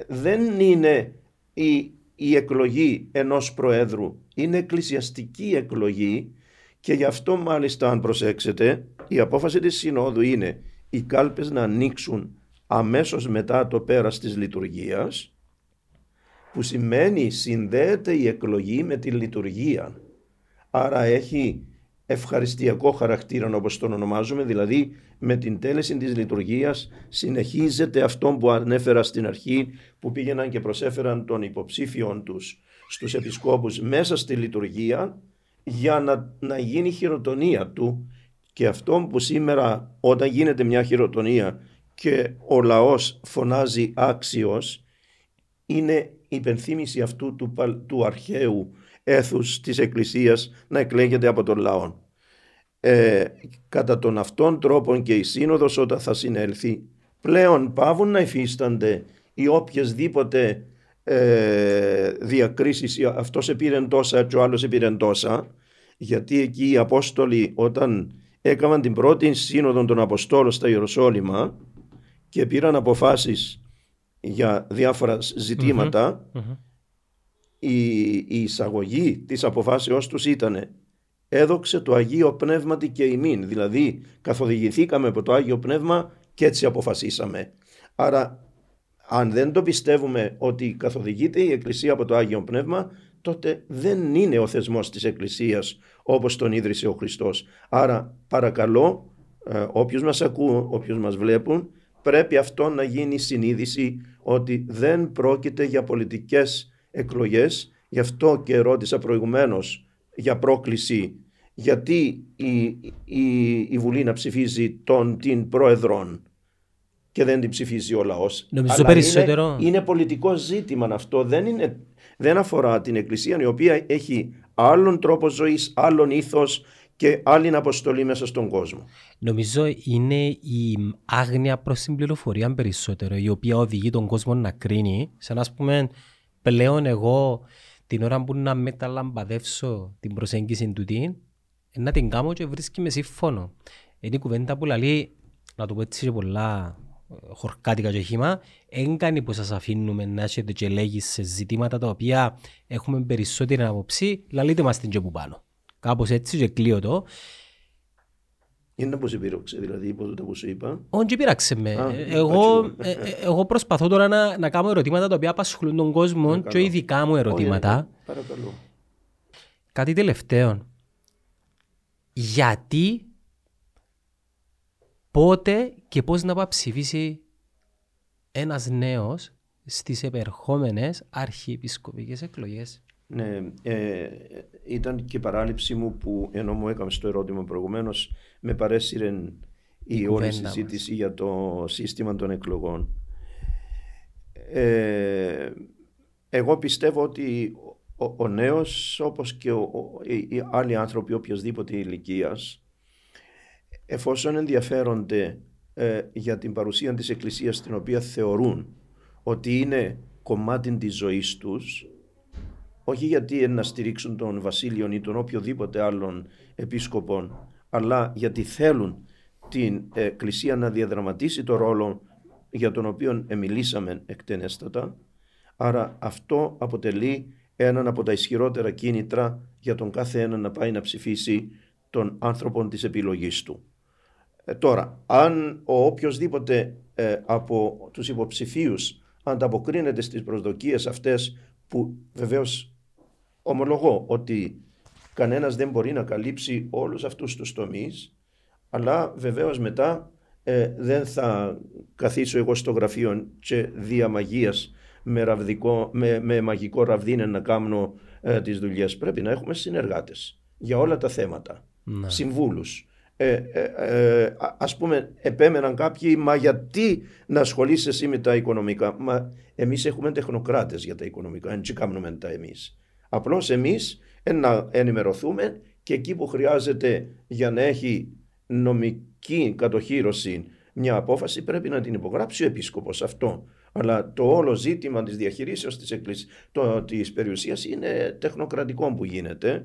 [SPEAKER 2] δεν είναι η, η εκλογή ενός προέδρου, είναι εκκλησιαστική εκλογή και γι' αυτό μάλιστα αν προσέξετε η απόφαση της Συνόδου είναι οι κάλπες να ανοίξουν αμέσως μετά το πέρας της λειτουργίας που σημαίνει συνδέεται η εκλογή με τη λειτουργία. Άρα έχει ευχαριστιακό χαρακτήρα όπως τον ονομάζουμε, δηλαδή με την τέλεση της λειτουργίας συνεχίζεται αυτό που ανέφερα στην αρχή που πήγαιναν και προσέφεραν των υποψήφιων τους στους επισκόπους μέσα στη λειτουργία για να, να γίνει χειροτονία του. Και αυτό που σήμερα όταν γίνεται μια χειροτονία και ο λαός φωνάζει άξιος είναι υπενθύμηση αυτού του, του αρχαίου έθους της Εκκλησίας να εκλέγεται από τον λαό. Ε, κατά τον αυτόν τρόπον και η Σύνοδος όταν θα συνέλθει πλέον πάβουν να υφίστανται οι οποιασδήποτε ε, διακρίσεις αυτός επήρε τόσα και ο άλλος επήρε τόσα γιατί εκεί οι Απόστολοι όταν έκαναν την πρώτη σύνοδο των Αποστόλων στα Ιεροσόλυμα και πήραν αποφάσεις για διάφορα η, η εισαγωγή της αποφάσεώς τους ήταν έδωξε το Αγίο Πνεύματι και ημίν, δηλαδή καθοδηγηθήκαμε από το Άγιο Πνεύμα και έτσι αποφασίσαμε. Άρα αν δεν το πιστεύουμε ότι καθοδηγείται η Εκκλησία από το Άγιο Πνεύμα, τότε δεν είναι ο θεσμός της Εκκλησίας όπως τον ίδρυσε ο Χριστός. Άρα παρακαλώ ε, όποιος μας ακούν, όποιος μας βλέπουν, πρέπει αυτό να γίνει συνείδηση ότι δεν πρόκειται για πολιτικές εκλογές. Γι' αυτό και ρώτησα προηγουμένως για πρόκληση γιατί η, η, η Βουλή να ψηφίζει τον την πρόεδρον και δεν την ψηφίζει ο λαός.
[SPEAKER 1] Νομίζω περισσότερο;
[SPEAKER 2] Είναι, είναι πολιτικό ζήτημα αυτό. Δεν, είναι, δεν αφορά την Εκκλησία η οποία έχει άλλον τρόπο ζωής, άλλον ήθος και άλλη αποστολή μέσα στον κόσμο.
[SPEAKER 1] Νομίζω είναι η άγνοια προς την πληροφορία περισσότερο η οποία οδηγεί τον κόσμο να κρίνει σε να πούμε πλέον εγώ την ώρα που να μεταλαμπαδεύσω την προσέγγιση του τι, να την κάνω και βρίσκει με σύμφωνο. Είναι η κουβέντα που λέει, να το πω έτσι και πολλά ε, χορκάτικα και χήμα, έγκανη που σας αφήνουμε να έχετε και λέγεις σε ζητήματα τα οποία έχουμε περισσότερη άποψη, λαλείτε μας την και που πάνω. Κάπως έτσι και κλείω το.
[SPEAKER 2] Είναι που σε πείραξε, δηλαδή, υπό το που σου είπα.
[SPEAKER 1] Όχι, πείραξε με. εγώ, ε, ε, εγώ προσπαθώ τώρα να, να κάνω ερωτήματα τα οποία απασχολούν τον κόσμο και ειδικά μου ερωτήματα.
[SPEAKER 2] Παρακαλώ.
[SPEAKER 1] Κάτι τελευταίο. Γιατί, πότε και πώς να πάει ψηφίσει ένας νέος στις επερχόμενες αρχιεπισκοπικές εκλογές;
[SPEAKER 2] Ναι, ε, ήταν και η παράληψη μου που ενώ μου έκαμες στο ερώτημα προηγουμένως με παρέσυρε η όλη συζήτηση για το σύστημα των εκλογών. Ε, εγώ πιστεύω ότι ο, ο νέος όπως και ο, οι άλλοι άνθρωποι οποιοδήποτε ηλικίας, εφόσον ενδιαφέρονται ε, για την παρουσία της Εκκλησίας την οποία θεωρούν ότι είναι κομμάτι της ζωής τους όχι γιατί να στηρίξουν τον Βασίλειο ή τον οποιοδήποτε άλλον επίσκοπον αλλά γιατί θέλουν την Εκκλησία να διαδραματίσει το ρόλο για τον οποίο μιλήσαμε εκτενέστατα άρα αυτό αποτελεί έναν από τα ισχυρότερα κίνητρα για τον κάθε ένα να πάει να ψηφίσει τον άνθρωπο της επιλογής του. Ε, τώρα, αν ο οποιοδήποτε ε, από τους υποψηφίους ανταποκρίνεται στις προσδοκίες αυτές που βεβαίως ομολογώ ότι κανένας δεν μπορεί να καλύψει όλους αυτούς τους τομείς αλλά βεβαίως μετά ε, δεν θα καθίσω εγώ στο γραφείο και δια μαγείας με, ραβδικό, με, με μαγικό ραβδίνε να κάνω ε, τις δουλειές. Πρέπει να έχουμε συνεργάτες για όλα τα θέματα, ναι. συμβούλους. Ε, ε, ε, ας πούμε επέμεναν κάποιοι μα γιατί να ασχολείσαι εσύ με τα οικονομικά; Μα εμείς έχουμε τεχνοκράτες για τα οικονομικά δεν κάνουμε τα εμείς απλώς εμείς να ενημερωθούμε και εκεί που χρειάζεται για να έχει νομική κατοχήρωση μια απόφαση πρέπει να την υπογράψει ο επίσκοπος αυτό αλλά το όλο ζήτημα της διαχειρήσεως της, εκκλησ... το, της περιουσίας είναι τεχνοκρατικό που γίνεται.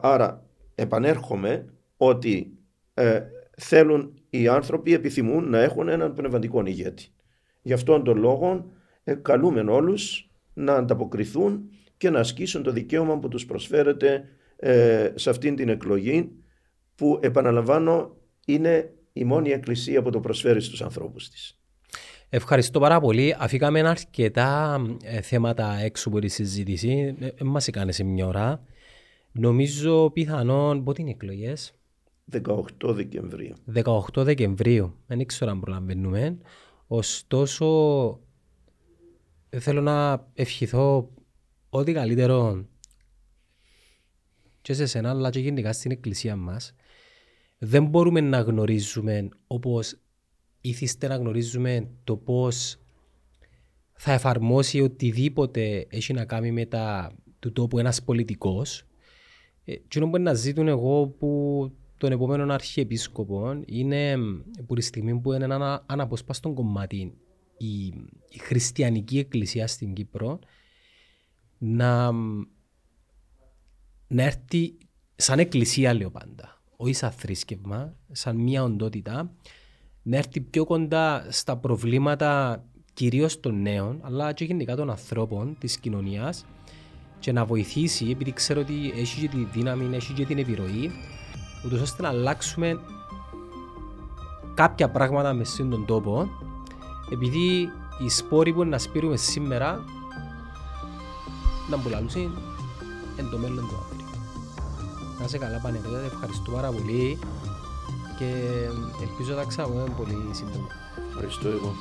[SPEAKER 2] άρα επανέρχομαι ότι ε, θέλουν οι άνθρωποι επιθυμούν να έχουν έναν πνευματικό ηγέτη. Γι' αυτόν τον λόγο ε, καλούμε όλους να ανταποκριθούν και να ασκήσουν το δικαίωμα που τους προσφέρεται ε, σε αυτήν την εκλογή που επαναλαμβάνω είναι η μόνη εκκλησία που το προσφέρει στους ανθρώπους της.
[SPEAKER 1] Ευχαριστώ πάρα πολύ. Αφήκαμε αρκετά ε, θέματα έξω από τη συζήτηση. Ε, ε μας έκανε σε μια ώρα. Νομίζω πιθανόν πότε είναι οι εκλογές;
[SPEAKER 2] 18 Δεκεμβρίου.
[SPEAKER 1] 18 Δεκεμβρίου. Δεν ξέρω αν προλαβαίνουμε. Ωστόσο, θέλω να ευχηθώ ό,τι καλύτερο και σε σένα, αλλά και γενικά στην εκκλησία μας. Δεν μπορούμε να γνωρίζουμε όπως ήθιστε να γνωρίζουμε το πώς θα εφαρμόσει οτιδήποτε έχει να κάνει με τα του τόπου ένας πολιτικός. Ε, τι που να ζήτουν εγώ που τον επόμενο αρχιεπίσκοπο είναι που τη στιγμή που είναι ένα αναποσπάστον κομμάτι η, η χριστιανική εκκλησία στην Κύπρο να, να έρθει σαν εκκλησία λέω πάντα, όχι σαν θρήσκευμα, σαν μια οντότητα να έρθει πιο κοντά στα προβλήματα κυρίως των νέων αλλά και γενικά των ανθρώπων της κοινωνίας και να βοηθήσει επειδή ξέρω ότι έχει και τη δύναμη, έχει και την επιρροή ούτως ώστε να αλλάξουμε κάποια πράγματα μες στον τόπο επειδή οι σπόροι που να σπείρουμε σήμερα να μπουλαλούσουν εν το μέλλον του αύριο. Να είσαι καλά πανεπιστήμια, ευχαριστώ πάρα πολύ και ελπίζω να τα ξαναπούμε πολύ σύντομα.
[SPEAKER 2] Ευχαριστώ εγώ.